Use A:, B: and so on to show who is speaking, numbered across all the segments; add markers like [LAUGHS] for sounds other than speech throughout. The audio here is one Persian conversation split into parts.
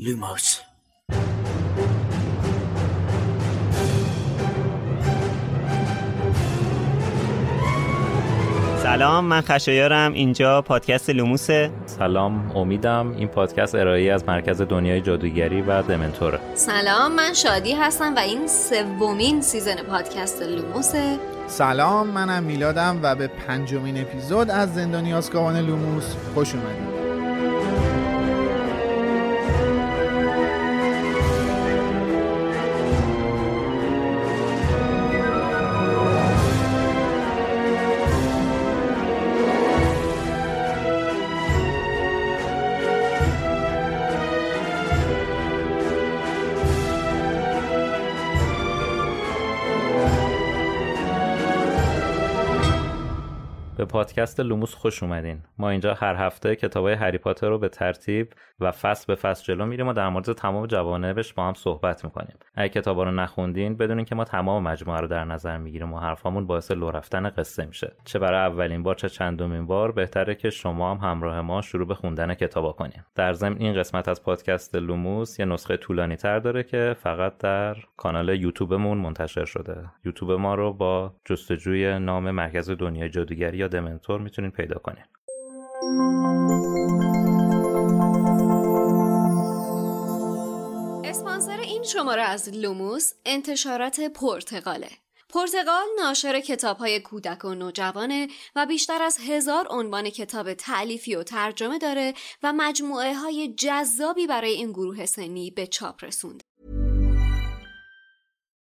A: لوموس
B: سلام من خشایارم. اینجا پادکست لوموسه
C: سلام امیدم این پادکست ارائه از مرکز دنیای جادوگری و دمنتوره
D: سلام من شادی هستم و این سومین season پادکست لوموسه
E: سلام منم میلادم و به پنجمین اپیزود از زندانی آزکابان لوموس خوش اومدید.
C: پادکست لوموس خوش اومدین. ما اینجا هر هفته کتابای هری پاتر رو به ترتیب و فصل به فصل جلو میریم و در مورد تمام جوانبش با هم صحبت می‌کنیم. اگه کتابا رو نخوندین بدونین که ما تمام مجموعه رو در نظر می‌گیریم و حرفامون باعث لو رفتن قصه میشه. چه برای اولین بار چه چندمین بار بهتره که شما هم همراه ما شروع به خوندن کتابا کنین در ضمن این قسمت از پادکست لوموس یه نسخه طولانی تر داره که فقط در کانال یوتیوبمون منتشر شده. یوتیوب ما رو با جستجوی نام مرکز دنیای جادوگری یا دمنتور می‌تونین پیدا کنین
D: اسپانسر این شماره از لوموس انتشارات پرتغاله پرتغال ناشر کتاب های کودک و نوجوانه و بیشتر از هزار عنوان کتاب تعلیفی و ترجمه داره و مجموعه های جذابی برای این گروه سنی به چاپ رسونده.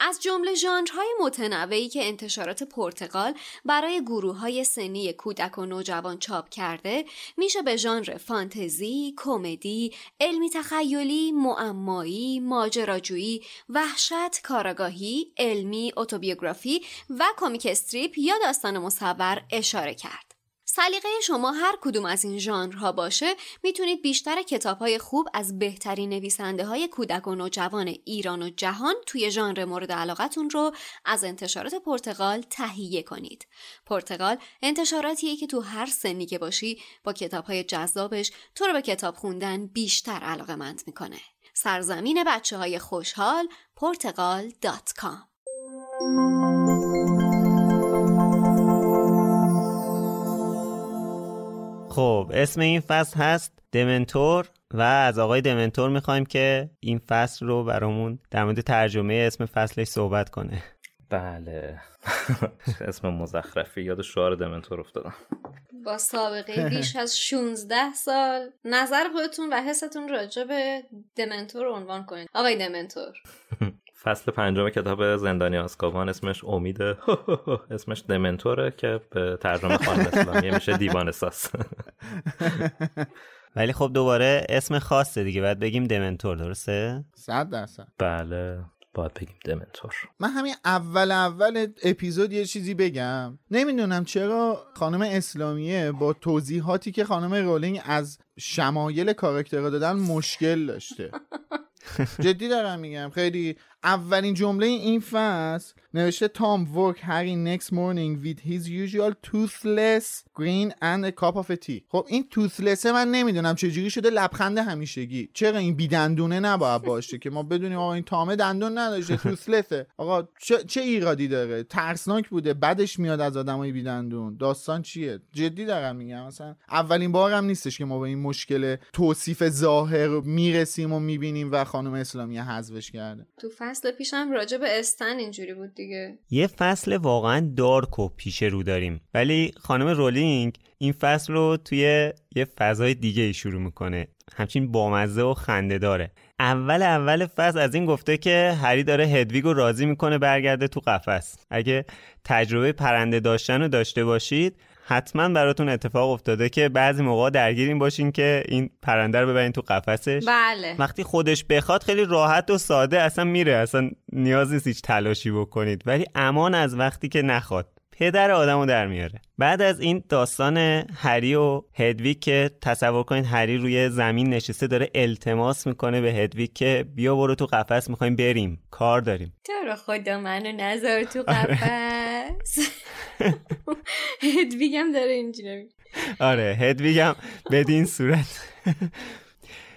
D: از جمله ژانرهای متنوعی که انتشارات پرتغال برای گروه های سنی کودک و نوجوان چاپ کرده میشه به ژانر فانتزی، کمدی، علمی تخیلی، معمایی، ماجراجویی، وحشت، کاراگاهی، علمی، اتوبیوگرافی و کمیک استریپ یا داستان مصور اشاره کرد. سلیقه شما هر کدوم از این ژانرها باشه می‌تونید بیشتر کتابهای خوب از بهترین نویسنده های کودک و نوجوان ایران و جهان توی ژانر مورد علاقتون رو از انتشارات پرتغال تهیه کنید. پرتغال انتشاراتیه که تو هر سنی که باشی با کتابهای جذابش تو رو به کتاب خوندن بیشتر علاقه مند می‌کنه. سرزمین بچه های خوشحال پرتغال.com
B: خب اسم این فصل هست دمنتور و از آقای دمنتور می‌خوایم که این فصل رو برامون در مورد ترجمه اسم فصلش صحبت کنه.
C: بله. [LAUGHS] اسم مزخرفی یاد شعار دمنتور افتادم.
D: با سابقه بیش از 16 سال نظر خودتون و حستون راجع به دمنتور عنوان کنید. آقای دمنتور. [LAUGHS]
C: فصل پنجم کتاب زندانی آسکابان اسمش امیده [LAUGHS] اسمش دمنتوره که به ترجمه خانم اسلامی میشه دیوان ساس [LAUGHS]
B: ولی خب دوباره اسم خاصه دیگه باید بگیم دمنتور درسته؟
E: صد درصد.
C: بله باید بگیم دمنتور.
E: من همین اول اول اپیزود یه چیزی بگم. نمی‌دونم چرا خانم اسلامیه با توضیحاتی که خانم رولینگ از شمایل کاراکترها دادن مشکل داشته. [LAUGHS] جدی دارم میگم خیلی اولین جمله این فصل نوشته تام ورک هری next morning with his usual toothless green and a cup of tea. خب این toothless من نمی‌دونم چجوری شده لبخند همیشگی. چرا این بیدندونه نباید باشه که ما بدونیم آقا این تامه دندون نداشته توسلسه آقا چه, چه ایرادی داره؟ ترسناک بوده بدش میاد از آدمای بیدندون. داستان چیه؟ جدی دارم میگم مثلا اولین بار هم نیستش که ما به این مشکل توصیف ظاهر می‌رسیم و می‌بینیم و خانم اسلامی حذفش کرده.
D: تو فصل پیشم راجع به استن اینجوری بود دیگه.
B: یه فصل واقعا دارک و پیش رو داریم. ولی خانم رولینگ این فصل رو توی یه فضای دیگه شروع می‌کنه. همچین بامزه و خنده داره. اول اول فصل از این گفته که هری داره هدویگ رو راضی می‌کنه برگرده تو قفس. اگه تجربه پرنده داشتن رو داشته باشید حتما براتون اتفاق افتاده که بعضی موقع درگیرین باشین که این پرنده رو ببرین تو قفسش.
D: بله.
B: وقتی خودش بخواد خیلی راحت و ساده اصلا میره. اصلا نیاز نیست هیچ تلاشی بکنید. ولی امان از وقتی که نخواد. پدر آدمو در میاره. بعد از این داستان هری و هدویک که تصور کنید هری روی زمین نشسته داره التماس می‌کنه به هدویک که بیا برو تو قفس می‌خوایم بریم. کار داریم.
D: تو رو خدا منو نذار تو قفس؟ [LAUGHS] هدویگم داره اینجوری
B: آره هدویگم بدین صورت.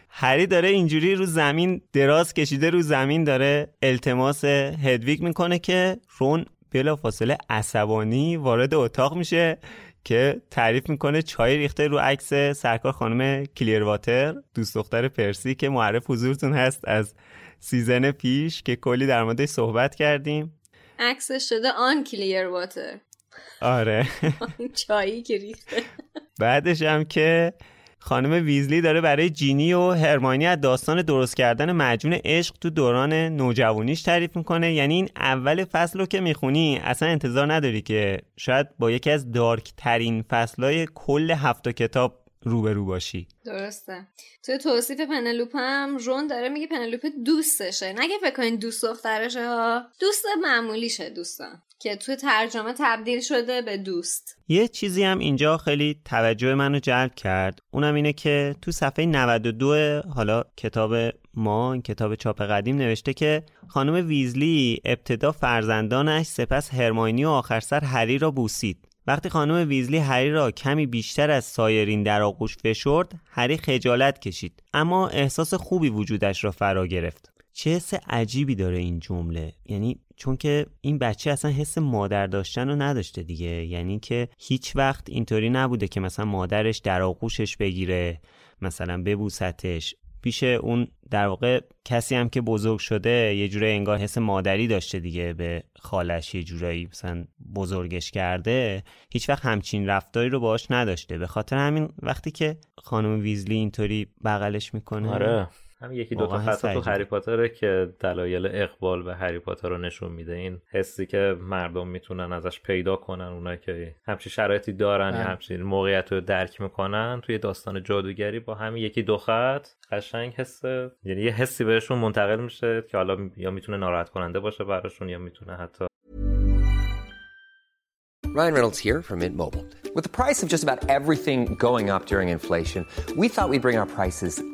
B: هری داره اینجوری رو زمین دراز کشیده رو زمین داره التماس هدویگ می‌کنه که رون بلافاصله عصبانی وارد اتاق میشه که تعریف می‌کنه چای ریخته رو عکس سرکار خانم کلیر واتر دوست دختر پرسی که معرف حضورتون هست از season پیش که کلی در موردش صحبت کردیم.
D: عکسش شده unclear water.
B: آره. [LAUGHS]
D: چایی که ریخته.
B: بعدش هم که خانم ویزلی داره برای جینی و هرماینی از داستان درست کردن معجون عشق تو دوران نوجوانیش تعریف می‌کنه. یعنی این اول فصل رو که می‌خونی اصلا انتظار نداری که شاید با یکی از dark ترین فصلهای کل هفت کتاب روبرو باشی.
D: درسته. تو توصیف پنلوپ هم رون داره میگه پنلوپ دوستشه. نگه فکر کنین دوست دخترشه دوست معمولیشه دوستان. که تو ترجمه تبدیل شده به دوست.
B: یه چیزی هم اینجا خیلی توجه منو جلب کرد. اونم اینه که تو صفحه 92 حالا کتاب ما کتاب چاپ قدیم نوشته که خانم ویزلی ابتدا فرزندانش سپس هرماینی و آخر سر هری را بوسید. وقتی خانم ویزلی هری را کمی بیشتر از سایرین در آغوش فشرد هری خجالت کشید. اما احساس خوبی وجودش را فرا گرفت. چه حس عجیبی داره این جمله. یعنی چون که این بچه اصلا حس مادر داشتن رو نداشته دیگه. یعنی که هیچ وقت اینطوری نبوده که مثلا مادرش در آغوشش بگیره مثلا ببوستش. پیش اون در واقع کسی هم که بزرگ شده یه جورایی انگار حس مادری داشته دیگه به خالش یه جورایی مثلا بزرگش کرده. هیچ وقت همچین رفتاری رو باش نداشته. به خاطر همین وقتی که خانم ویزلی اینطوری بغلش می‌کنه.
C: آره. هم یکی دو تا خط تو هری پاتره که دلایل اقبال به هری پاتر رو نشون میده این حسی که مردم می‌تونن ازش پیدا کنن اونایی که همچین شرایطی دارن یا همچین موقعیت رو درک می‌کنن توی داستان جادوگری با همین یکی دو خط قشنگ حسه یعنی یه حسی بهشون منتقل میشه که حالا یا می‌تونه ناراحت کننده باشه براشون یا می‌تونه حتی
A: Ryan Reynolds here from Mint Mobile. With the price of just about everything going up during inflation, we thought we'd bring our prices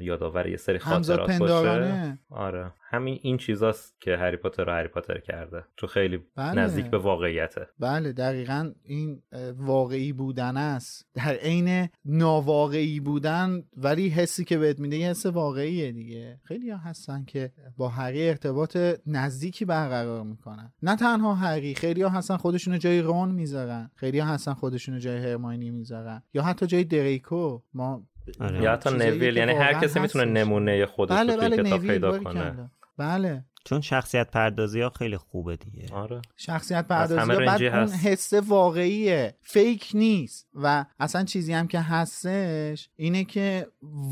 C: یادآور یه سری خاطرات باشه. آره. همین این چیزاست که هری پاتر رو هری پاتر کرده. تو خیلی
E: بله.
C: نزدیک به واقعیته.
E: بله دقیقا این واقعی بودن است. در عین ناواقعی بودن ولی حسی که بهت میده یه حس واقعیه دیگه. خیلی ها هستن که با هری ارتباط نزدیکی برقرار می‌کنن. نه تنها هری خیلی ها هستن خودشونو جای رون می‌ذارن. خیلی ها هستن خودشونو جای هرماینی می‌ذارن. یا حتی جای دریکو. ما
B: آره.
C: یا حتی نویل یعنی هر کسی می‌تونه. نمونه خودش
E: بله
C: توی
E: بله
C: کتاب
E: نویل
C: پیدا کنه.
E: بله
B: چون شخصیت پردازی ها خیلی خوبه دیگه.
C: آره.
E: شخصیت پردازی ها بعد اون. حس واقعیه. فیک نیست. و اصلا چیزی هم که هستش اینه که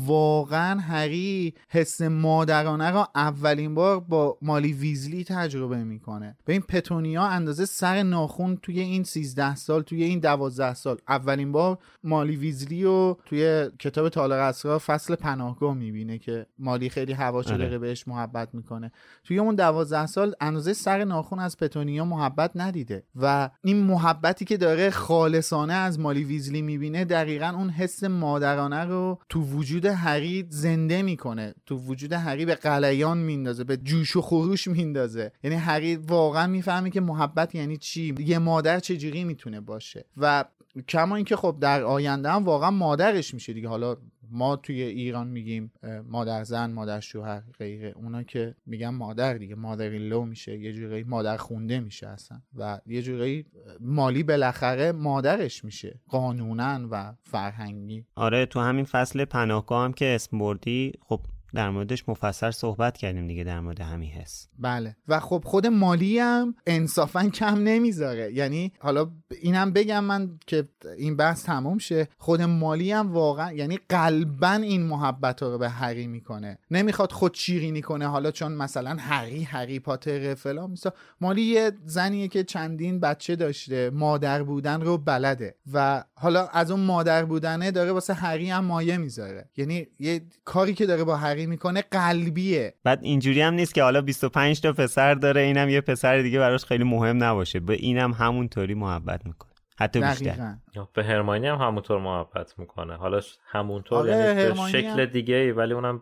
E: واقعا هری حس مادرانه رو اولین بار با مالی ویزلی تجربه می‌کنه. به این پتونیا اندازه سر ناخون توی این 13 سال توی این 12 سال اولین بار مالی ویزلی رو توی کتاب تالار اسرار فصل پناهگاه می‌بینه که مالی خیلی هوا
B: آره.
E: داره بهش محبت می‌کنه. توی اون دوازده سال اندازه سر ناخون از پتونیا محبت ندیده. و این محبتی که داره خالصانه از مالی ویزلی می‌بینه دقیقا اون حس مادرانه رو تو وجود هری زنده می‌کنه. تو وجود هری به قلیان میندازه به جوش و خروش میندازه. یعنی هری واقعا می‌فهمه که محبت یعنی چی یه مادر چجوری می‌تونه باشه. و کما اینکه خب در آینده هم واقعا مادرش میشه دیگه. حالا ما توی ایران میگیم مادر زن مادر شوهر غیره. اونا که میگن مادر دیگه مادر لو میشه یه جورایی مادر خونده میشه اصلا. و یه جورایی اه، مالی بالاخره مادرش میشه قانونا و فرهنگی.
B: آره تو همین فصل پناهگاه هم که اسم بردی خب در موردش مفصل صحبت کردیم دیگه در مورد همین حس.
E: بله. و خب خود مالی هم انصافا کم نمی‌ذاره. یعنی حالا اینم بگم من که این بحث تموم شه. خود مالی هم واقعا یعنی قلبا این محبت رو به هری می‌کنه. نمی‌خواد خود شیرینی کنه. حالا چون مثلا هری هری پاتر فلان میسا مالی یه زنیه که چندین بچه داشته. مادر بودن رو بلده. و حالا از اون مادر بودنه داره واسه هری هم مایه می‌ذاره. یعنی یه کاری که داره با هری می‌کنه قلبیه.
B: بعد اینجوری هم نیست که حالا 25 تا پسر داره اینم یه پسر دیگه براش خیلی مهم نباشه. به اینم همونطوری محبت می‌کنه. حتی بیشتر.
C: به هرمانی هم همونطور محبت می‌کنه. حالا همونطور
E: آره،
C: یعنی به شکل
E: هم-
C: دیگه ای ولی اونم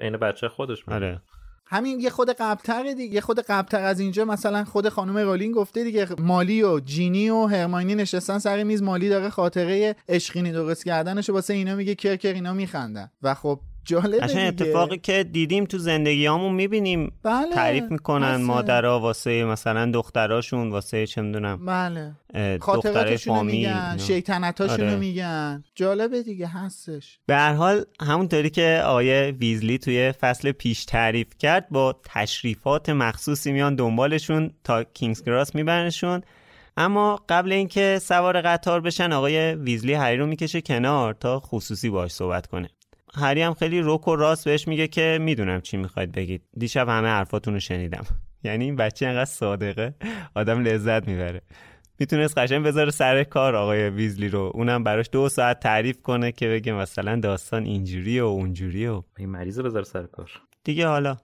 C: عین بچه خودش میمونه
B: آره.
E: همین یه خود قبلتر دیگه یه خود قبلتر از اینجا مثلا خود خانم رولینگ گفته دیگه مالی و جینی و هرماینی نشستن سر میز مالی داره خاطره عشقینی درست کردنش واسه اینا میگه کرکر اینا میخندن. و خب جالبه دیگه.
B: اتفاقی که دیدیم تو زندگیامون می‌بینیم.
E: بله،
B: تعریف می‌کنن
E: هسته.
B: مادرها واسه مثلا دختراشون واسه چه می‌دونم
E: بله.
B: فامیل
E: میگن
B: اینا.
E: شیطنتاشونو
B: آره.
E: میگن. جالبه دیگه هستش.
B: به هر حال همونطوری که آیه ویزلی توی فصل پیش تعریف کرد با تشریفات مخصوصی میان دنبالشون تا کینگز گراس میبرنشون. اما قبل اینکه سوار قطار بشن آقای ویزلی هری رو می‌کشه کنار تا خصوصی باش صحبت کنه. هری هم خیلی روک و راست بهش میگه که می‌دونم چی می‌خواید بگید. دیشب همه حرفاتون رو شنیدم. [LAUGHS] یعنی این بچه انقدر صادقه آدم لذت می‌بره. می‌تونست قشنگ بذاره سر کار آقای ویزلی رو. اونم براش دو ساعت تعریف کنه که بگه مثلا داستان اینجوریه و اونجوریه و.
C: این مریض بذار سر کار.
B: دیگه حالا.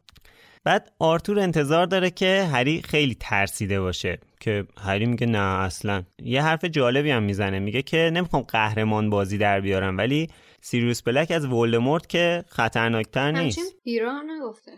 B: بعد آرتور انتظار داره که هری خیلی ترسیده باشه که هری میگه نه اصلا. یه حرف جالبی هم می‌زنه. میگه که نمی‌خوام قهرمان بازی در بیارم ولی سیریوس بلک از ولدمورت که خطرناکتر نیست.
D: ایران نگفته.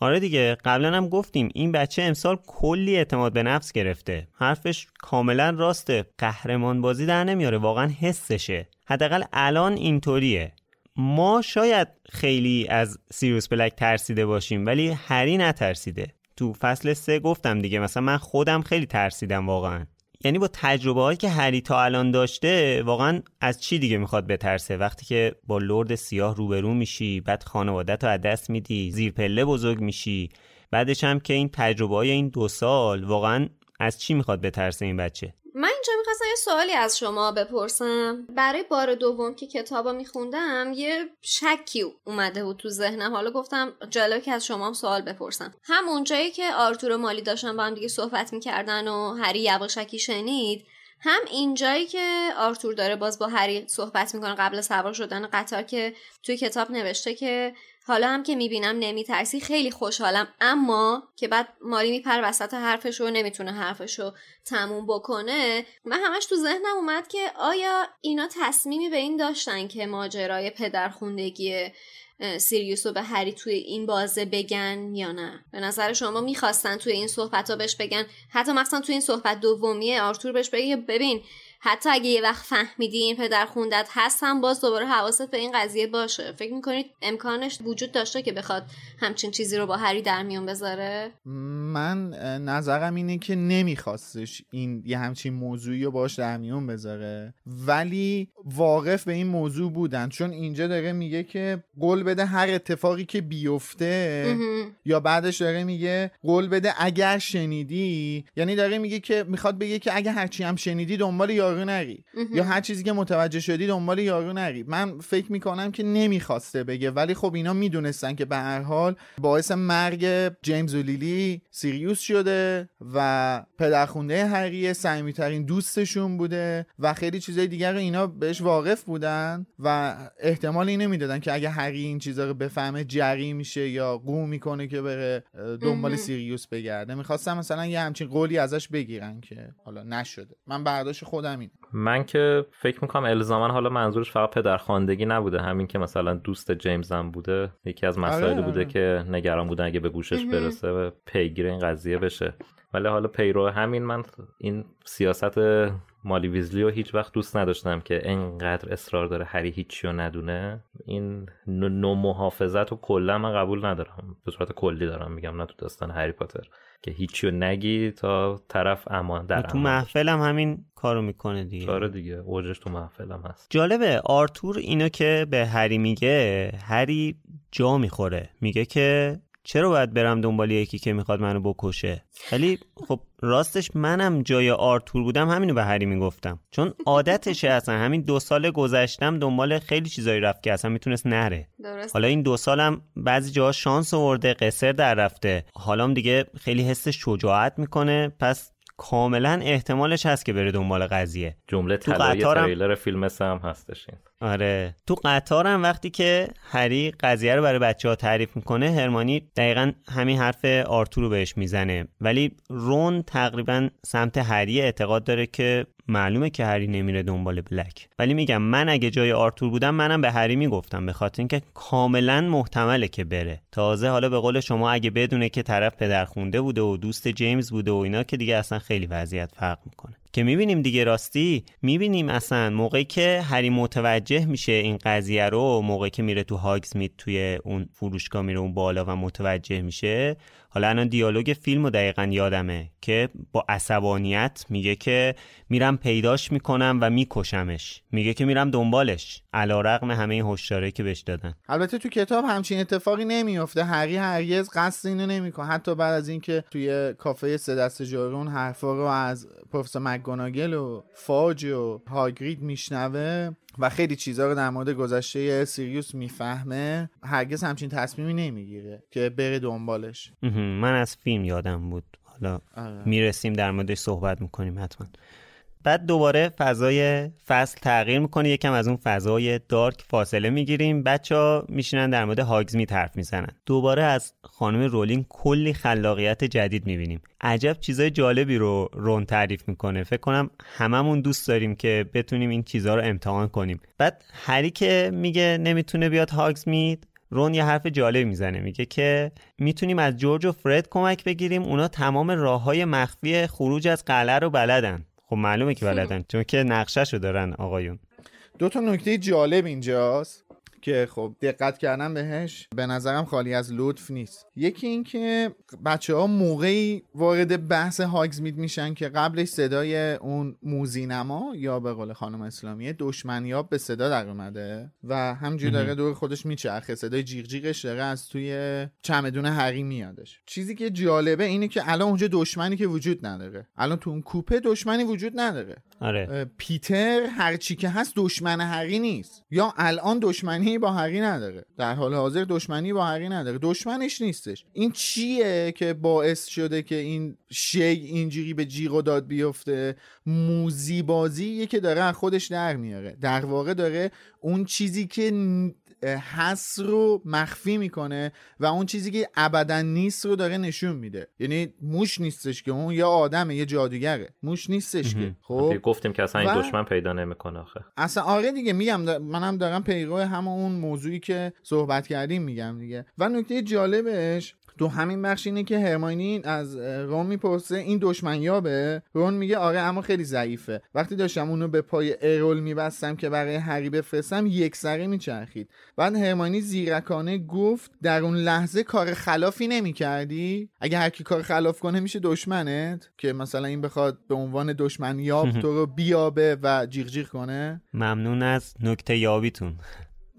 B: آره دیگه قبلا هم گفتیم این بچه امسال کلی اعتماد به نفس گرفته. حرفش کاملا راسته. قهرمان بازی در نمیاره واقعا حسشه. حداقل الان اینطوریه. ما شاید خیلی از سیروس بلک ترسیده باشیم ولی هری نترسیده. تو فصل سه گفتم دیگه مثلا من خودم خیلی ترسیدم واقعا. یعنی با تجربه هایی که هری تا الان داشته واقعا از چی دیگه می‌خواد بترسه؟ وقتی که با لرد سیاه روبرو میشی بعد خانوادت رو از دست میدی زیر پله بزرگ میشی. بعدش هم که این تجربه های این دو سال واقعا از چی می‌خواد بترسه این بچه؟
D: من اینجا می‌خواستم یه سوالی از شما بپرسم. برای بار دوم که کتابا میخوندم یه شکی اومده بود تو ذهنم. حالا گفتم جالبه که از شما هم سوال بپرسم. همون جایی که آرتور و مالی داشتن با هم دیگه صحبت می‌کردن و هری یواشکی شنید هم اینجایی که آرتور داره باز با هری صحبت می‌کنه قبل سوار شدن قطار که توی کتاب نوشته که حالا هم که می‌بینم نمیترسی خیلی خوشحالم. اما که بعد ماری میپر وسط حرفش و نمی‌تونه حرفشو تموم بکنه من همش تو ذهنم اومد که آیا اینا تصمیمی به این داشتن که ماجرای پدرخوندگی سیریوس رو به هری توی این بازه بگن یا نه؟ به نظر شما می‌خواستن توی این صحبت ها بهش بگن؟ حتی مثلا توی این صحبت دومیه آرتور بهش بگه ببین حتی اگه یه وقت فهمیدی این پدر خوندت هستم باز دوباره حواست به این قضیه باشه. فکر می‌کنید امکانش وجود داشته که بخواد همچین چیزی رو با هری در میون بذاره؟
E: من نظرم اینه که نمیخواستش این یه همچین موضوعی رو باش در میون بذاره. ولی واقف به این موضوع بودن. چون اینجا داره میگه که قول بده هر اتفاقی که بیفته یا بعدش داره میگه قول بده اگر شنیدی. یعنی داره میگه که می‌خواد بگه که اگه هرچی هم شنیدی دنبال یارو نری. یا هر چیزی که متوجه شدی دنبال یارو نری. من فکر می‌کنم که نمی‌خواسته بگه ولی خب اینا می‌دونستن که به هر حال باعث مرگ جیمز و لیلی سیریوس شده و پدرخونده هریه صمیمیترین دوستشون بوده و خیلی چیزای دیگر رو اینا بهش واقف بودن و احتمال اینو می‌دادن که اگه هری این چیزا رو بفهمه جری میشه یا قو می‌کنه که بره دنبال سیریوس بگرده. می‌خواستم مثلا یه همچین قولی ازش بگیرن که حالا نشده. من برداشت خودم این
C: من که فکر می‌کنم الزاما حالا منظورش فقط پدرخواندگی نبوده همین که مثلا دوست جیمز هم بوده یکی از مسائلی
E: آره.
C: بوده که نگران بودن اگه به گوشش برسه و پیگیر این قضیه بشه. ولی حالا پیرو همین من این سیاست مالی ویزلی رو هیچ وقت دوست نداشتم که انقدر اصرار داره هری هیچی رو ندونه. این نوع محافظت رو کلا من قبول ندارم. به صورت کلی دارم میگم نه تو داستان هری پاتر. که هیچی رو نگی تا طرف امان در
B: تو محفل هم همین کارو می‌کنه دیگه.
C: آره دیگه اوجش تو محفل هم هست.
B: جالبه آرتور اینو که به هری میگه هری جا می‌خوره. میگه که چرا باید برم دنبال یکی که می‌خواد منو بکشه؟ ولی خب راستش منم جای آرتور بودم همینو به هری می‌گفتم. چون عادتشه اصلا. همین دو سال گذشتم دنبال خیلی چیزایی رفت که اصلا می‌تونست نره.
D: درست
B: حالا این دو سالم بعضی جاها شانس آورده قصر در رفته. حالا دیگه خیلی حس شجاعت می‌کنه. پس کاملا احتمالش هست که بره دنبال قضیه.
C: جمله طلایی
B: قطارم-
C: تریلر فیلم هم هستش این.
B: آره. تو قطارم وقتی که هری قضیه رو برای بچه ها تعریف می‌کنه هرمانی دقیقا همین حرف آرتور رو بهش می‌زنه. ولی رون تقریبا سمت هری اعتقاد داره که معلومه که هری نمیره دنبال بلک. ولی میگم من اگه جای آرتور بودم منم به هری می‌گفتم به خاطر اینکه کاملا محتمله که بره. تازه حالا به قول شما اگه بدونه که طرف پدرخونده بوده و دوست جیمز بوده و اینا که دیگه اصلا خیلی وضعیت فرق می‌کنه. که می‌بینیم دیگه راستی می‌بینیم اصلا موقعی که هری متوجه میشه این قضیه رو موقعی که میره تو هاگزمیت توی اون فروشگاه میره اون بالا و متوجه میشه. حالا الان دیالوگ فیلم رو دقیقا یادمه که با عصبانیت میگه که میرم پیداش می‌کنم و میکشمش. میگه که میرم دنبالش. علا رقم همه این هشدارهایی که بهش دادن.
E: البته تو کتاب همچین اتفاقی نمیافته. هری هرگز قصد اینو نمی‌کنه. حتی بعد از اینکه توی کافه سه دست جارون حرفا رو از پروفسور مکگوناگل و فاج و هاگرید میشنوه و خیلی چیزها رو در مورد گذشته سیریوس می‌فهمه هرگز همچین تصمیمی نمی‌گیره که بره دنبالش.
B: من از فیلم یادم بود حالا
E: آره.
B: می‌رسیم در موردش صحبت می‌کنیم حتما بعد دوباره فضای فصل تغییر می‌کنه. یکم از اون فضای دارک فاصله می‌گیریم. بچه ها میشینن در مورد هاگزمیت حرف می‌زنن. دوباره از خانم رولینگ کلی خلاقیت جدید می‌بینیم. عجب چیزای جالبی رو رون تعریف می‌کنه. فکر کنم هممون دوست داریم که بتونیم این چیزها رو امتحان کنیم. بعد هری که میگه نمی‌تونه بیاد هاگزمیت رون یه حرف جالب می‌زنه. میگه که می‌تونیم از جورج و فرد کمک بگیریم. اونا تمام راه های مخفی خروج از قلعه رو بلدن. خب معلومه که بلدن [LAUGHS] چون که نقشش رو دارن آقایون.
E: دو تا نکته جالب اینجاست. که خب دقت کردم بهش به نظرم خالی از لطف نیست. یکی اینکه بچه ها موقعی وارد بحث هاگزمید میشن که قبلش صدای اون موزینما یا به قول خانم اسلامیه دشمنیاب به صدا در اومده و همجور داره دور خودش میچرخه صدای جیغ جیغش داره از توی چمدون هری میادش. چیزی که جالبه اینه که الان اونجا دشمنی که وجود نداره. الان تو اون کوپه دشمنی وجود نداره.
B: آره.
E: پیتر هرچی که هست دشمن هری نیست. یا الان دشمنی با هری نداره. در حال حاضر دشمنی با هری نداره. دشمنش نیستش. این چیه که باعث شده که این شی اینجوری به جیغ و داد بیفته؟ موزی بازیه که داره خودش در میاره. در واقع داره اون چیزی که هست رو مخفی می‌کنه و اون چیزی که ابدا نیست رو داره نشون میده. یعنی موش نیستش که اون یا آدمه یه جادوگره. موش نیستش که. خب؟
C: گفتیم که اصلا این
E: و-
C: دشمن پیدا نمی‌کنه آخه.
E: اصلا آره دیگه میگم دا- منم دارم پیرو همه اون موضوعی که صحبت کردیم میگم دیگه. و نکته جالبش تو همین بخش اینه که هرماینی از رون می‌پرسه این دشمن یابه؟ رون میگه آره اما خیلی ضعیفه. وقتی داشتم اونو به پای ارول میبستم که برای هری بفرستم یک سره میچرخید. بعد هرماینی زیرکانه گفت در اون لحظه کار خلافی نمی‌کردی؟ اگه هر کی کار خلاف کنه میشه دشمنت؟ که مثلا این بخواد به عنوان دشمن یاب [LAUGHS] تو رو بیابه و جیغ جیغ کنه؟
B: ممنون از نکته یابیتون.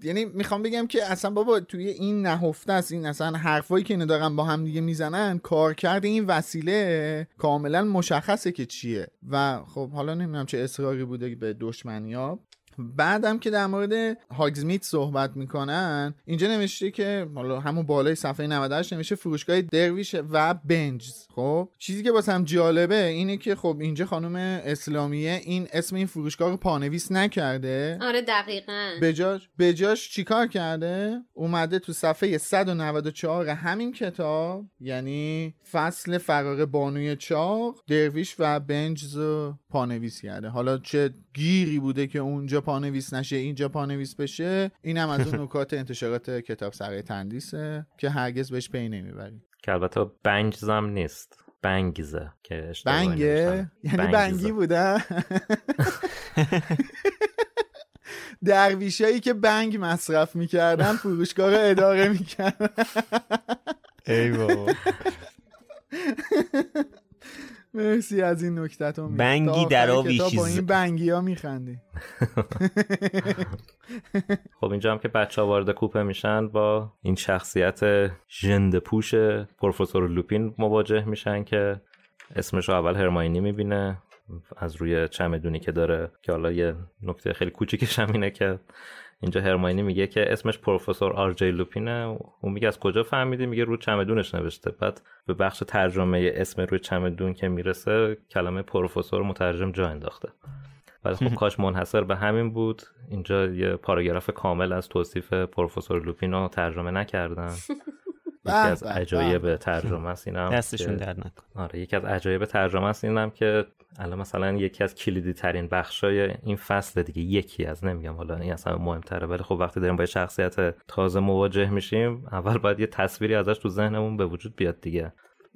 E: یعنی می‌خوام بگم که اصلا بابا توی این نهفته است این اصلا حرفایی که اینا دارن با هم دیگه می‌زنن کارکرد این وسیله کاملا مشخصه که چیه. و خب حالا نمی‌دونم چه اصراری بوده به دشمنیاب بعدم که در مورد هاگزمیت صحبت می‌کنن اینجا نوشته که حالا همون بالای صفحه 98 نوشته فروشگاه درویش و بنجز. خب چیزی که هم جالبه اینه که خب اینجا خانم اسلامیه این اسم این فروشگاه رو پانویس نکرده.
D: آره دقیقا.
E: بجاش بجاش چیکار کرده؟ اومده تو صفحه 194 همین کتاب یعنی فصل فرار بانوی چاق درویش و بنجز رو پانویس کرده. حالا چه گیری بوده که اونجا پانویس نشه اینجا پانویس بشه این هم از اون [LAUGHS] نکات انتشارات کتاب سرای تندیسه که هرگز بهش پی نمی‌بریم.
C: که البته بنجزم نیست. بنگزه که
E: بنگه. یعنی. بنگی بودن [LAUGHS] درویشایی که بنگ مصرف می‌کردن فروشگاه رو اداره می‌کردن.
B: ای بابا. [LAUGHS]
E: مرسی از این نکتتون
B: بنگی در آویشیز.
E: با این بنگی ها میخندی [LAUGHS]
C: خب اینجا هم که بچه ها وارد کوپه میشن با این شخصیت ژنده پوش پروفسور لوپین مواجه میشن که اسمش رو اول هرماینی می‌بینه از روی چمدونی که داره که حالا یه نکته خیلی کوچیکش هم اینه که اینجا هرماینی میگه که اسمش پروفسور آر جی لوپینه. اون میگه از کجا فهمیدی؟ میگه روی چمدونش نوشته. بعد به بخش ترجمه اسم روی چمدون که می‌رسه کلمه پروفسور مترجم جا انداخته. ولی خب [LAUGHS] کاش منحصر به همین بود. اینجا یه پاراگراف کامل از توصیف پروفسور لوپین رو ترجمه نکردن. [LAUGHS] یکی از
E: به، به،
C: عجایب ترجمه است اینم
B: دستشون در نکن
C: آره یکی از عجایب ترجمه است اینم که الان مثلا یکی از کلیدی ترین بخشای این فصل دیگه یکی از نمیگم حالا این اصلا مهمتره ولی خب وقتی داریم با شخصیت تازه مواجه میشیم اول باید یه تصویری ازش تو ذهنمون به وجود بیاد دیگه.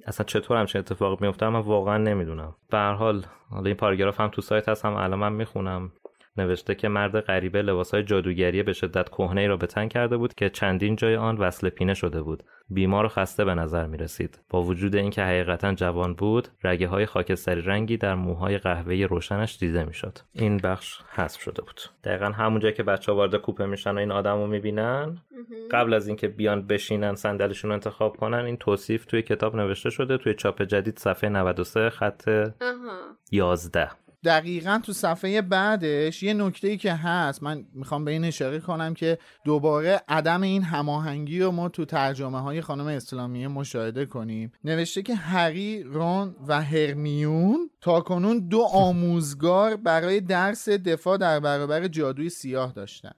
C: اصلا چطور همچین اتفاق میفته من واقعا نمی‌دونم. به هر حال حالا این پاراگراف هم تو سایت هست هم الان من می‌خونم. نوشته که مرد غریبه لباسهای جادوگری به شدت کهنه را به تن کرده بود که چندین جای آن وصل پینه شده بود. بیمار و خسته به نظر می رسید با وجود اینکه حقیقتا جوان بود رگه های خاکستری رنگی در موهای قهوه‌ای روشنش دیده می‌شد. این بخش حذف شده بود. دقیقا همون جایی که بچه وارد کوپه میشن و این آدم رو می‌بینن قبل از اینکه بیان بشینن صندلیشون رو انتخاب کنن این توصیف توی کتاب نوشته شده توی چاپ جدید صفحه 93 خط
D: آها.
C: 11
E: دقیقا تو صفحه بعدش یه نکته ای که هست من می‌خوام به این اشاره کنم که دوباره عدم این هماهنگی رو ما تو ترجمه های خانم اسلامیه مشاهده کنیم. نوشته که هری رون و هرمیون تا کنون دو آموزگار برای درس دفاع در برابر جادوی سیاه داشتن.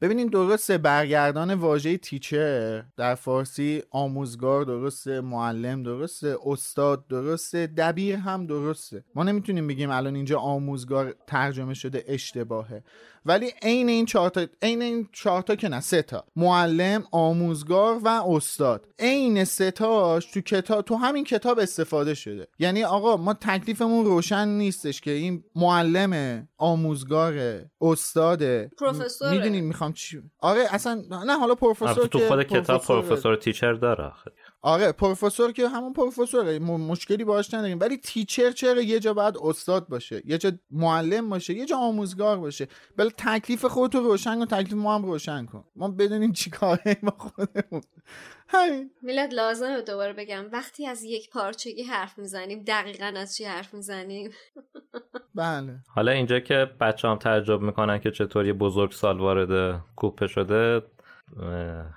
E: ببینیم درسته برگردان واژه تیچر در فارسی آموزگار درسته معلم درسته استاد درسته دبیر هم درسته. ما نمی‌تونیم بگیم الان اینجا آموزگار ترجمه شده اشتباهه. ولی عین این چهار تا عین این چهار تا که نه سه تا. معلم آموزگار و استاد. عین سه تاش تو کتاب تو همین کتاب استفاده شده. یعنی آقا ما تکلیفمون روشن نیستش که این معلم آموزگار استاد
D: پروفسوره.
E: می‌دونی می‌خوام چی آره اصلا نه حالا پروفسور
C: تو خود کتاب. پروفسور تیچر داره آخه.
E: آره پروفسور که همون پروفسوره م- مشکلی باش نداریم. ولی تیچر چرا یه جا باید استاد باشه یه جا معلم باشه یه جا آموزگار باشه. بله تکلیف خودتو روشن کن تکلیف ما هم روشن کن. ما بدونیم چی کاره با خودمون. همین.
D: میلاد لازمه دوباره بگم. وقتی از یک پارچگی حرف می‌زنیم دقیقا از چی حرف می‌زنیم؟ [LAUGHS]
E: بله.
C: حالا اینجا که بچه هم تعجب می‌کنن که چطور یه بزرگ سال وارد کوپه شده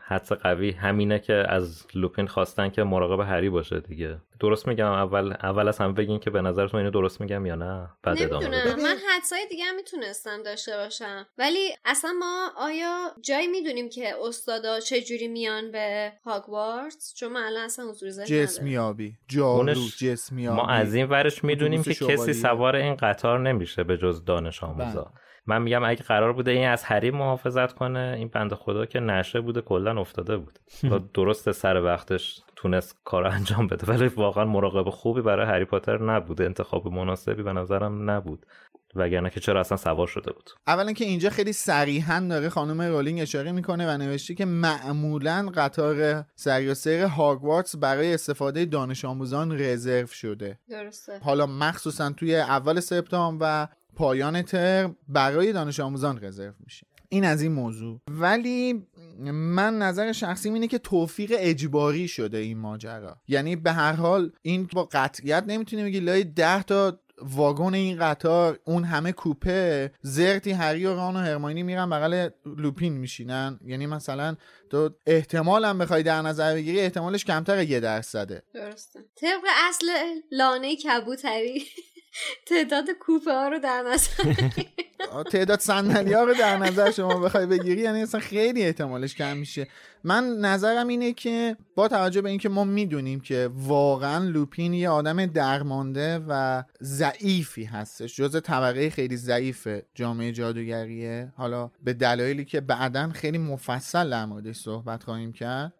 C: حدس قوی همینه که از لوپین خواستن که مراقب هری باشه دیگه. درست میگم اول اول از همه بگین که به نظرتون اینو درست میگم یا نه؟
D: بعد نمی‌دونم. من حدسای دیگه هم می‌تونستم داشته باشم. ولی اصلا ما آیا جایی می‌دونیم که استادا چه جوری میان به هاگوارتس چون من الان اصلا حضور ذهن
E: جسمیابی. جالو جسمیابی
C: ما از این ورش می‌دونیم که کسی سوار این قطار نمیشه به جز دانش آموزا. بله. من میگم اگه قرار بوده این از هری محافظت کنه این بنده خدا که نشه بوده کلا افتاده بود. [LAUGHS] درست سر وقتش تونست کار انجام بده ولی واقعا مراقب خوبی برای هری پاتر نبوده انتخاب مناسبی به نظرم نبود. وگرنه که چرا اصلا سوار شده بود.
E: اولا که اینجا خیلی صریحا داره خانم رولینگ اشاره می‌کنه و نوشته که معمولا قطار سری و سیر هاگوارتس برای استفاده دانش آموزان رزرو شده.
D: درسته.
E: حالا مخصوصا توی اول سپتامبر و پایان ترم برای دانش آموزان رزرو میشه. این از این موضوع. ولی من نظر شخصی اینه که توفیق اجباری شده این ماجرا. یعنی به هر حال این با قطعیت نمی‌تونی بگی لای ده تا واگن این قطار اون همه کوپه زرتی هری و ران و هرماینی میرن بغل لوپین میشینن. یعنی مثلا تو احتمال هم بخوای در نظر بگیری احتمالش کمتر یه درصده.
D: درسته. طبق اصل لانه کبوتری. تعداد کوپه ها رو در نظر [LAUGHS]
E: تعداد صندلی ها رو در نظر شما بخوای بگیری یعنی اصلا خیلی احتمالش کم میشه. من نظرم اینه که با توجه به اینکه ما می‌دونیم که واقعا لوپین یه آدم درمانده و ضعیفی هستش جز طبقه خیلی ضعیف جامعه جادوگریه. حالا به دلایلی که بعدا خیلی مفصل در موردش صحبت خواهیم کرد.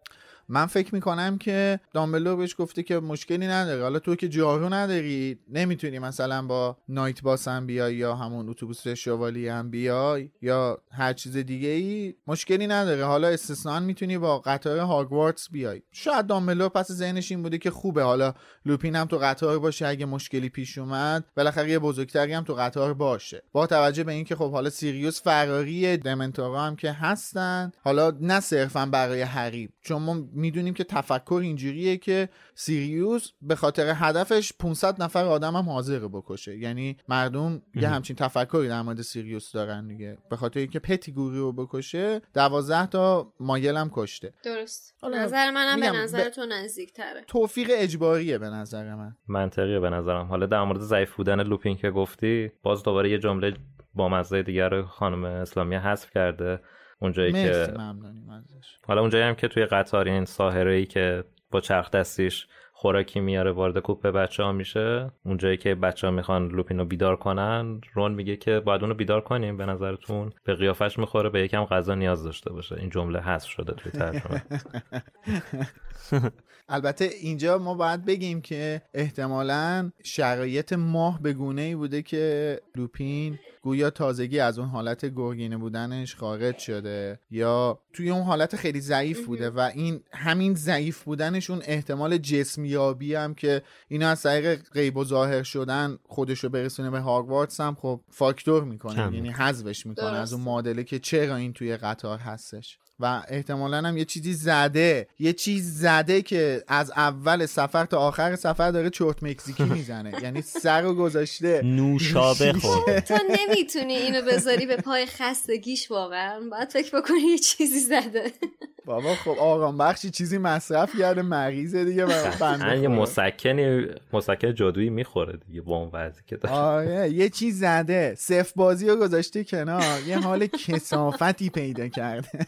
E: من فکر می‌کنم که دامبلور بهش گفته که مشکلی نداره. حالا تو که جارو نداری نمی‌تونی مثلا با نایت باس هم بیای یا همون اتوبوس شوالی هم بیای یا هر چیز دیگه ای مشکلی نداره. حالا استثنا می‌تونی با قطار هاگوارتس بیای. شاید دامبلور پس ذهنش این بوده که خوبه. حالا لوپین هم تو قطار باشه اگه مشکلی پیش اومد. بالاخره یه بزرگتری هم تو قطار باشه. با توجه به اینکه خب حالا سیریوس فراری دمنتورا هم که هستن. حالا نه صرفا برای حریب چون ما می‌دونیم که تفکر اینجوریه که سیریوس به خاطر هدفش 500 نفر آدم هم حاضر بکشه. یعنی مردم یه همچین تفکری در مورد سیریوس دارن دیگه. به خاطر اینکه پتیگوری رو بکشه 12 تا مایل هم کشته.
D: درست. نظر منم به نظر تو نزدیک تره
E: توفیق اجباریه به نظر من.
C: منطقیه به نظرم. حالا در مورد ضعیف بودن لوپین که گفتی باز دوباره یه جمله با مزه دیگر رو خانم اسلامی حذف کرده. اونجایی که حالا اونجایی هم که توی قطار این ساهره ای که با چرخ دستیش خوراکی میاره وارد کوپه بچه ها میشه اونجایی که بچه ها می‌خوان لوپین رو بیدار کنن رون میگه که باید اونو بیدار کنیم به نظرتون. به قیافش می‌خوره به یکم غذا نیاز داشته باشه. این جمله حذف شده توی ترجمه [LAUGHS]
E: البته اینجا ما باید بگیم که احتمالا شرایط ماه به گونه ای بوده که لوپین گویا تازگی از اون حالت گرگینه بودنش خارج شده یا توی اون حالت خیلی ضعیف بوده و این همین ضعیف بودنش اون احتمال جسمیابی هم که اینا از طریق غیب و ظاهر شدن خودش رو برسونه به هاگوارتس هم خب فاکتور می‌کنه یعنی حذفش می‌کنه از اون معادله که چرا این توی قطار هستش. و احتمالا هم یه چیزی زده یه چیز زده که از اول سفر تا آخر سفر داره چرت مکزیکی می‌زنه. [LAUGHS] یعنی سر رو گذاشته
B: نوشابه خب [LAUGHS]
D: تو نمی‌تونی اینو بذاری به پای خستگیش واقعا. باید فکر بکنی یه چیزی زده. [LAUGHS]
E: بابا خب آقام بخشی چیزی مصرف کرده مریضه دیگه
C: بنده یه مسکنی مسکن جادویی می‌خوره دیگه با اون وضعی که داره.
E: آره یه چیز زده. صف بازی رو گذاشته کنار. یه حال کثافتی پیدا کرده.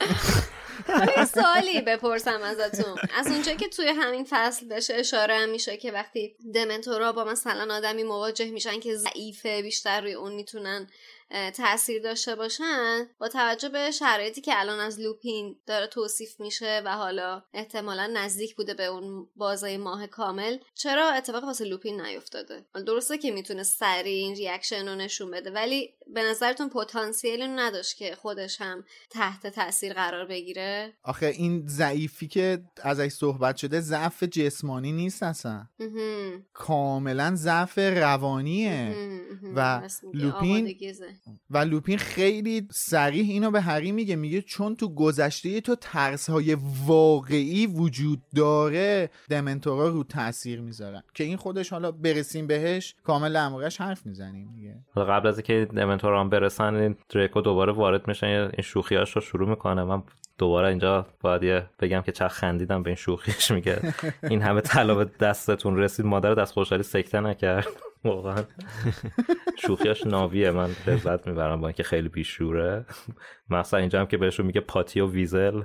D: یه سوالی بپرسم ازتون. از اونجا که توی همین فصل بهش اشاره میشه که وقتی دمنتورا با مثلا آدمی مواجه میشن که ضعیفه بیشتر روی اون می‌تونن تاثیر داشته باشن با توجه به شرایطی که الان از لوپین داره توصیف میشه و حالا احتمالا نزدیک بوده به اون بازه‌ی ماه کامل چرا اتفاق واسه لوپین نیفتاده؟ درسته که می‌تونه سریع این reaction رو نشون بده ولی به نظرتون پتانسیلی نداشت که خودش هم تحت تاثیر قرار بگیره؟
E: آخه این ضعیفی که ازش صحبت شده ضعف جسمانی نیست اصلا. کاملا ضعف روانیه. و لوپین و لوپین خیلی سریح اینو به هری میگه میگه چون تو گذشته تو ترس های واقعی وجود داره دمنتورا رو تاثیر می‌ذارن. که این خودش حالا برسیم بهش کامل امورش حرف می‌زنیم دیگه.
C: قبل از اینکه دمنتورا هم برسن دریکو دوباره وارد میشن این شوخیاش رو شروع می‌کنه. من دوباره اینجا باید بگم که چه خندیدم به این شوخیش. میگه این همه طلا به دستتون رسید. مادر از خوشحالی سکته نکرد. [LAUGHS] واقعا. شوخیاش ناویه من لذت می‌برم با اینکه خیلی بیشوره. مثلا اینجا هم که بهشون میگه پاتی و ویزل.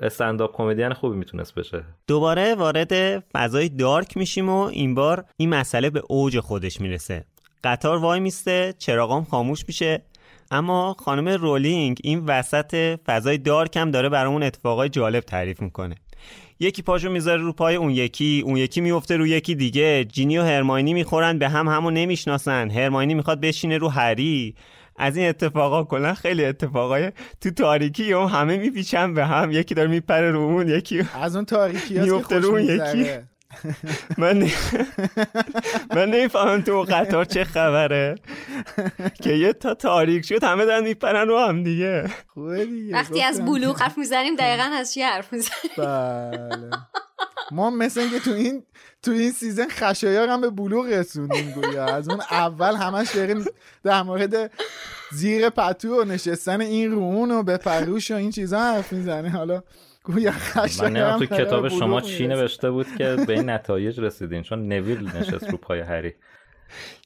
C: استنداپ کمدین خوبی می‌تونست بشه.
B: دوباره وارد فضای دارک میشیم و این بار این مسئله به اوج خودش می‌رسه. قطار وای میسته چراغام خاموش میشه. اما خانم رولینگ این وسط فضای دارک هم داره برامون اتفاقای جالب تعریف می‌کنه. یکی پاشو می‌ذاره رو پای اون یکی اون یکی میفته رو یکی دیگه. جینی و هرماینی می‌خورن به هم همو نمی‌شناسن. هرماینی می‌خواد بشینه رو هری. از این اتفاقا کلا خیلی اتفاقای تو تاریکی و همه میپیچن به هم. یکی داره میپره رو اون یکی
E: از اون تاریکی
B: میفته رو اون یکی. من [LAUGHS] من نمی‌فهمم تو قطار چه خبره. که یه تا تاریک شد همه دارن میپرن رو هم دیگه.
E: خوبه دیگه.
D: وقتی از بلوغ حرف می‌زنیم دقیقا از چی حرف می‌زنیم؟
E: بله. ما مثل اینکه تو این تو این season خشایار هم به بلوغ رسوندیم گویا. از اون اول همش داریم در مورد زیر پتو و نشستن این رو اون و بپر روش و این چیزا حرف می‌زنه حالا گویا
C: من تو کتاب شما چی نوشته بود که به این نتایج رسیدین؟ چون نویل نشست رو پای هری.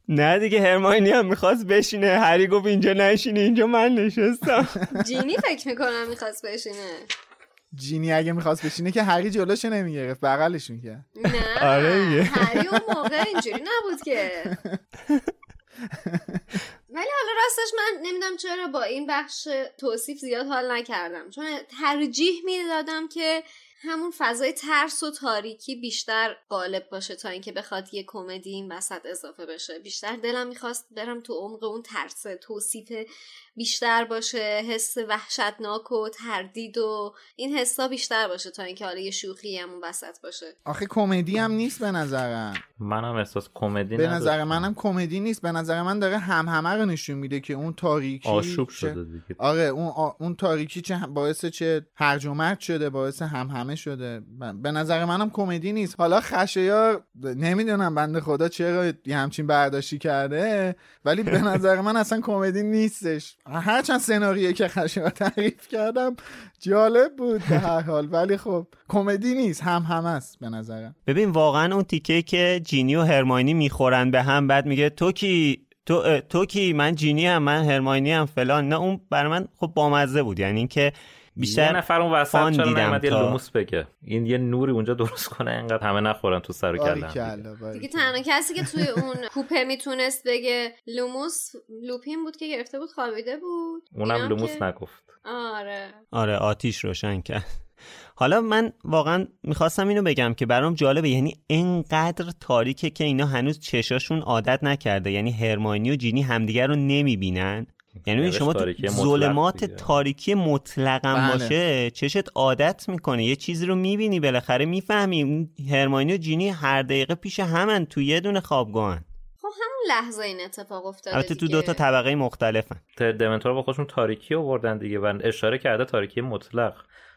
B: نه دیگه هرماینی هم می‌خواست بشینه. هری گفت اینجا نشینه اینجا من نشستم.
D: جینی فکر می‌کنم می‌خواست بشینه.
E: جینی اگه می‌خواست بشینه که هری جلوش نمی‌گرفت بغلش می‌کرد.
D: نه
B: آره
D: هری اون موقع اینجوری نبود که. [LAUGHS] ولی حالا راستش من نمی‌دونم چرا با این بخش توصیف زیاد حال نکردم. چون ترجیح می‌دادم که همون فضای ترس و تاریکی بیشتر غالب باشه تا اینکه بخواد یه کمدی این وسط اضافه بشه. بیشتر دلم می‌خواست برم تو عمق اون ترس توصیف بیشتر باشه حس وحشتناک و تردید و این حسا بیشتر باشه تا اینکه حالا یه شوخی همون وسط باشه.
E: آخه کمدی هم نیست به نظرم.
C: منم احساس کمدی
E: به نظر منم کمدی نیست. به نظر من داره هم همه رو نشون میده که اون تاریکی
C: آشوب شده دیگه.
E: آره اون آ... اون تاریکی چه باعث چه هرج و مرج شده باعث هم همه شده. به نظر منم کمدی نیست. حالا خشایار نمی‌دونم بنده خدا چرا یه همچین برداشتی کرده ولی به [LAUGHS] نظر من اصلا کمدی نیستش. هرچند سناریویی که خشایار تعریف کردم جالب بود به هر حال. ولی خب کمدی نیست. هم هم است به نظرم.
B: ببین واقعا اون تیکه که جینی و هرماینی می‌خورن به هم بعد میگه تو کی تو تو کی؟ من جینی هم من هرماینی هم فلان. نه اون برای من خب بامزه بود. یعنی اینکه بیشتر
C: یه نفر اون وسط چرا
B: دیدم
C: نعمت یه
B: تا-
C: لوموس بگه؟ این یه نوری اونجا درست کنه انقدر همه نخورن تو سر و کلم
E: باریکلا،
D: دیگه. تنها کسی که توی اون کوپه می‌تونست بگه لوموس لوپین بود که گرفته بود خوابیده بود.
C: اونم لوموس
D: که-
C: نگفت.
D: آره.
B: آره آتیش روشن کرد. [LAUGHS] حالا من واقعا می‌خواستم اینو بگم که برام جالبه یعنی انقدر تاریکه که اینا هنوز چشاشون عادت نکرده. یعنی هرماینی و جینی همدیگر رو نمی‌بینن. یعنی
C: نوشت
B: شما تو
C: تاریکی مطلق
B: ظلمات. تاریکی مطلقم
E: بله.
B: باشه چشت عادت می‌کنه یه چیزی رو می‌بینی بالاخره می‌فهمی هرماینی و جینی هر دقیقه پیش همن تو یه دونه خوابگاهن
D: خب همون لحظه این اتفاق افتاده
B: البته تو. دو تا طبقه مختلفن
C: دمنتور با خودشون تاریکی آوردن دیگه و اشاره کرده تاریکی مطلق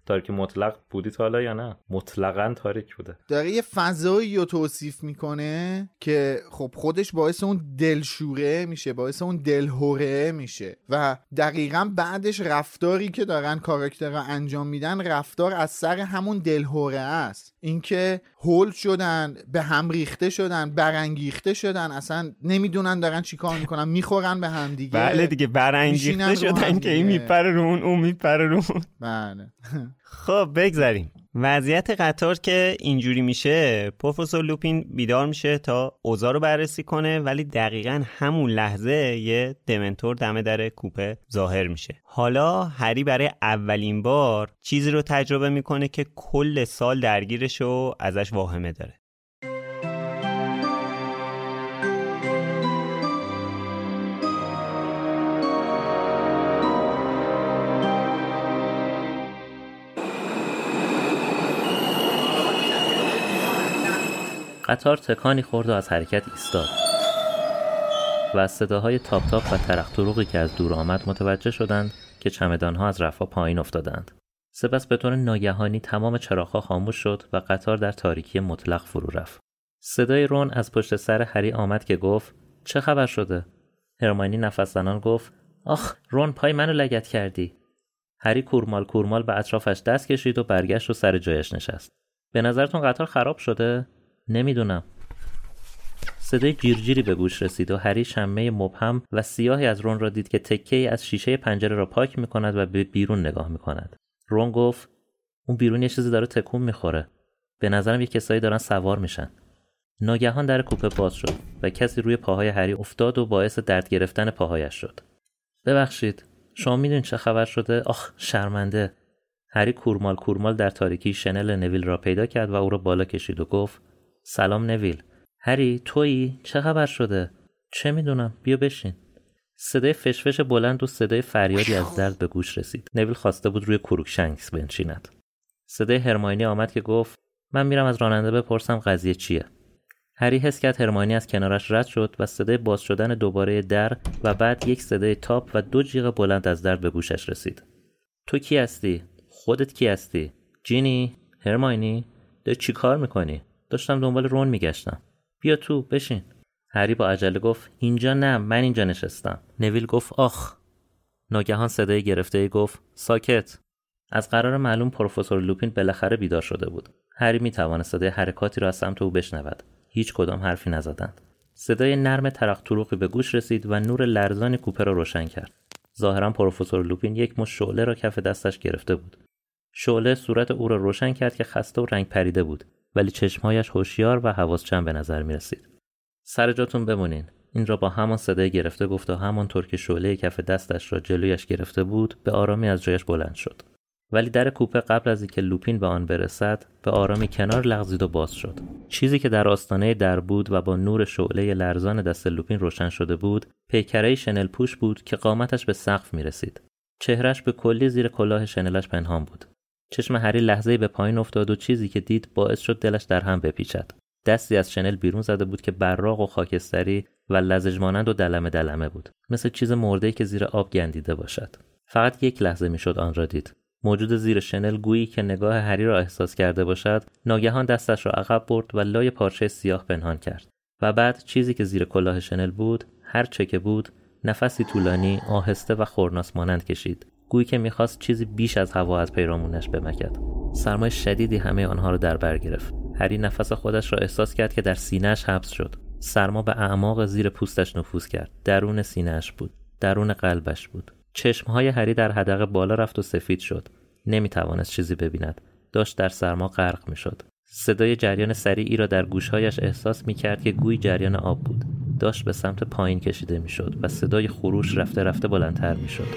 C: تاریکی مطلق بودی تا حالا یا نه؟ مطلقا تاریک بوده.
E: داره یه فضایی رو توصیف می‌کنه که خب خودش باعث اون دلشوره میشه باعث اون دلهوره میشه و دقیقا بعدش رفتاری که دارن کاراکترها انجام میدن رفتار از سر همون دلهوره است. اینکه هول شدن به هم ریخته شدن برانگیخته شدن اصلا نمی‌دونن دارن چیکار می‌کنن می‌خورن به هم دیگه.
B: بله دیگه برانگیخته شدن که این. میپره رو اون اون میپره رو
E: بله.
B: خب بگذاریم. وضعیت قطار که اینجوری میشه پروفسور لوپین بیدار میشه تا اوضاع رو بررسی کنه ولی دقیقا همون لحظه یه دمنتور دم در کوپه ظاهر میشه. حالا هری برای اولین بار چیزی رو تجربه می‌کنه که کل سال درگیرش و ازش واهمه داره.
C: قطار تکانی خورد و از حرکت ایستاد. و از صداهای تاپ تاپ و ترق طروقی که از دور آمد متوجه شدند که چمدانها از رفا پایین افتادند. سپس به طور ناگهانی تمام چراغها خاموش شد و قطار در تاریکی مطلق فرو رفت. صدای رون از پشت سر هری آمد که گفت چه خبر شده؟ هرماینی نفس زنان گفت آخ رون پای منو لگت کردی. هری کورمال کورمال به اطرافش دست کشید و برگشت و سر جایش نشست. به نظرتون قطار خراب شده؟ نمی‌دونم صدای جیرجیری به گوش رسید و هری شمه مبهم و سیاهی از رون را دید که تکه ای از شیشه پنجره را پاک می کند و به بیرون نگاه می کند. رون گفت اون بیرون یه چیزی داره تکون می‌خوره. به نظرم یه کسایی دارن سوار میشن. ناگهان در کوپه باز شد و کسی روی پاهای هری افتاد و باعث درد گرفتن پاهایش شد. ببخشید شما می‌دونید چه خبر شده؟ آخ شرمنده. هری کورمال کورمال در تاریکی شنل نویل را پیدا کرد و او را بالا کشید و گفت سلام نویل. هری تویی؟ چه خبر شده؟ چه می‌دونم؟ بیا بشین. صدای فشفش بلند و صدای فریادی از درد به گوش رسید. نویل خواسته بود روی کروکشنگس بنشیند. صدای هرماینی آمد که گفت من میرم از راننده بپرسم قضیه چیه. هری حس کرد هرماینی از کنارش رد شد و صدای باز شدن دوباره در و بعد یک صدای تاپ و دو جیغ بلند از درد به گوشش رسید. تو کی هستی؟ خودت کی هستی؟ جینی؟ هرماینی؟ داری چی کار می‌کنی؟ داشتم دنبال رون میگشتم. بیا تو بشین. هری با عجله گفت اینجا نه من اینجا نشستم. نویل گفت آخ. ناگهان صدای گرفته گفت ساکت. از قرار معلوم پروفسور لوپین بالاخره بیدار شده بود. هری می توانست صدای حرکاتی را از سمت او بشنود. هیچ کدام حرفی نزدند. صدای نرم ترق طروقی به گوش رسید و نور لرزانی کوپه را روشن کرد. ظاهرا پروفسور لوپین یک مش شعله را کف دستش گرفته بود. شعله صورت او را روشن کرد که خسته و رنگ پریده بود. ولی چشمهایش هوشیار و حواس جمع به نظر می رسید. سر جاتون بمونین. این را با همان صدای گرفته گفت و همانطور که شعله کف دستش را جلویش گرفته بود به آرامی از جایش بلند شد. ولی در کوپه قبل از اینکه لوپین به آن برسد به آرامی کنار لغزید و باز شد چیزی که در آستانه در بود و با نور شعله لرزان دست لوپین روشن شده بود پیکره شنل پوش بود که قامتش به سقف می رسید چهرش به کلی زیر کلاه شنلش پنهان بود چشم هری لحظه به پایین افتاد و چیزی که دید باعث شد دلش در هم بپیچد. دستی از شنل بیرون زده بود که براق و خاکستری و لزج و دلمه دلمه بود. مثل چیز مرده که زیر آب گندیده باشد. فقط یک لحظه می‌شد آن را دید. موجود زیر شنل گویی که نگاه هری را احساس کرده باشد ناگهان دستش را عقب برد و لای پارچه سیاه پنهان کرد. و بعد چیزی که زیر کلاه شنل بود هر چه که بود نفسی طولانی آهسته و خورناس مانند کشید. گویی که می‌خواست چیزی بیش از هوا از پیرامونش بمکد. سرمای شدیدی همه آنها را در بر گرفت. هری نفس خودش را احساس کرد که در سینهش حبس شد. سرما به اعماق زیر پوستش نفوذ کرد. درون سینهش بود. درون قلبش بود. چشمهای هری در حدقه بالا رفت و سفید شد. نمی‌توانست چیزی ببیند. داشت در سرما غرق می‌شد. صدای جریان سریعی را در گوشهایش احساس می کرد که گوی جریان آب بود. داشت به سمت پایین کشیده می شد و صدای خروش رفته رفته بلندتر می شد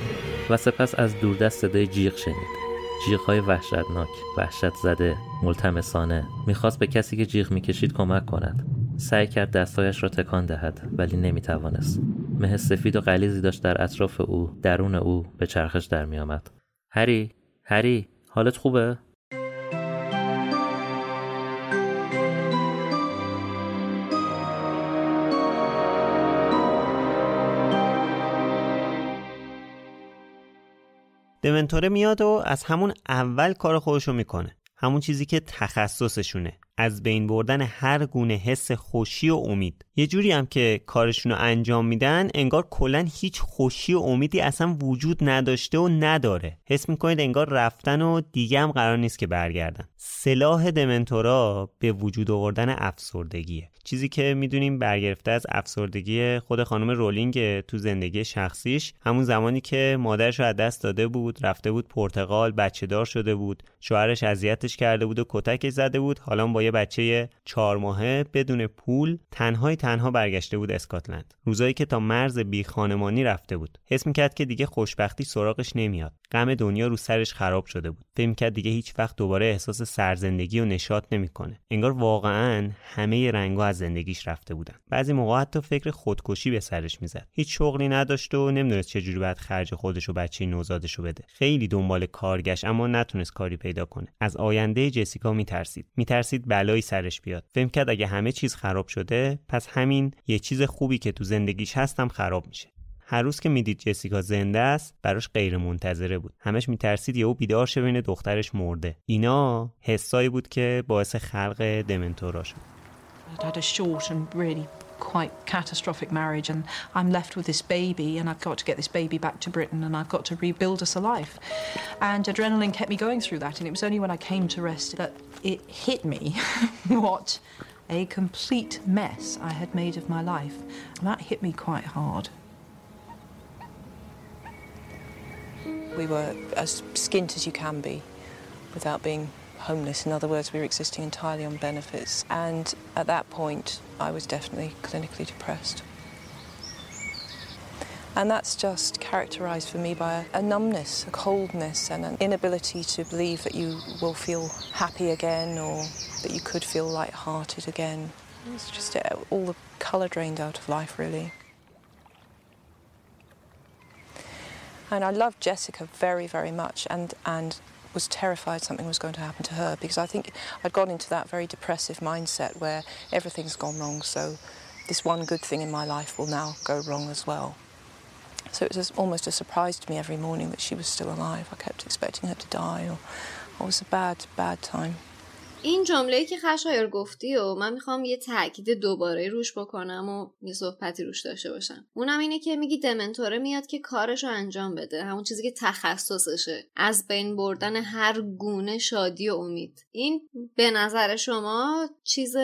C: و سپس از دوردست صدای جیغ شنید. های وحشتناک وحشت زده ملتمسانه. می‌خواست به کسی که جیغ می‌کشید کمک کند. سعی کرد دستایش را تکان دهد ولی نمی‌توانست. مه سفید و غلیظی داشت در اطراف او درون او به چرخش در میآمد. هری هری حالت خوبه؟
B: دمنتوره میاد و از همون اول کار خودشو می‌کنه. همون چیزی که تخصصشونه. از بین بردن هر گونه حس خوشی و امید. یه جوری هم که کارشون رو انجام میدن انگار کلا هیچ خوشی و امیدی اصلا وجود نداشته و نداره. حس می‌کنید انگار رفتن و دیگه هم قرار نیست که برگردن. سلاح دمنتورا به وجود آوردن افسردگیه. چیزی که می‌دونیم برگرفته از افسردگی خود خانم رولینگ تو زندگی شخصیش همون زمانی که مادرش رو از دست داده بود رفته بود پرتغال بچه دار شده بود شوهرش اذیتش کرده بود و کتکش زده بود حالا با یه بچه چهار ماهه بدون پول تنهای تنها برگشته بود اسکاتلند. روزایی که تا مرز بی خانمانی رفته بود. حس می‌کرد که دیگه خوشبختی سراغش نمیاد. غم دنیا رو سرش خراب شده بود. فکر می‌کرد دیگه هیچ وقت دوباره احساس سرزندگی و نشاط نمی‌کنه. انگار واقعا همه رنگا از زندگیش رفته بودن. بعضی موقع حتی فکر خودکشی به سرش می‌زد. هیچ شغلی نداشت و نمی‌دونست چجوری باید خرج خودش و بچه نوزادش رو بده. خیلی دنبال کارگشت اما نتونست کاری پیدا کنه. از آینده جسیکا میترسید. میترسید بلایی سرش بیاد. فکر کرد اگه همه چیز خراب شده پس همین یه چیز خوبی که تو زندگیش هستم خراب میشه. هر روز که می‌دید جسیکا زنده است براش غیر منتظره بود. همش میترسید یهو بیدار شه بین دخترش مرده. اینا حسایی بود که باعث خلق دمنتورا شد
F: quite catastrophic marriage and I'm left with this baby and I've got to get this baby back to Britain and I've got to rebuild us a life. And adrenaline kept me going through that and it was only when I came to rest that it hit me [LAUGHS] what a complete mess I had made of my life. And that hit me quite hard.
G: We were as skint as you can be without being homeless. In other words, we were existing entirely on benefits. And at that point, I was definitely clinically depressed. And that's just characterized for me by a, a, numbness, a coldness, and an inability to believe that you will feel happy again or that you could feel light-hearted again. It's just uh, all the colour drained out of life, really. And I loved Jessica very, very much and, and was terrified something was going to happen to her because I think I'd gone into that very depressive mindset where everything's gone wrong, so this one good thing in my life will now go wrong as well. So it was almost a surprise to me every morning that she was still alive. I kept expecting her to die, or it was a bad, bad time.
D: این جمله که خشایر گفتی و من می‌خوام یه تاکید دوباره روش بکنم و یه صحبتی روش داشته باشم. اونم اینه که میگی دمنتوره میاد که کارش رو انجام بده. همون چیزی که تخصصشه. از بین بردن هر گونه شادی و امید. این به نظر شما چیز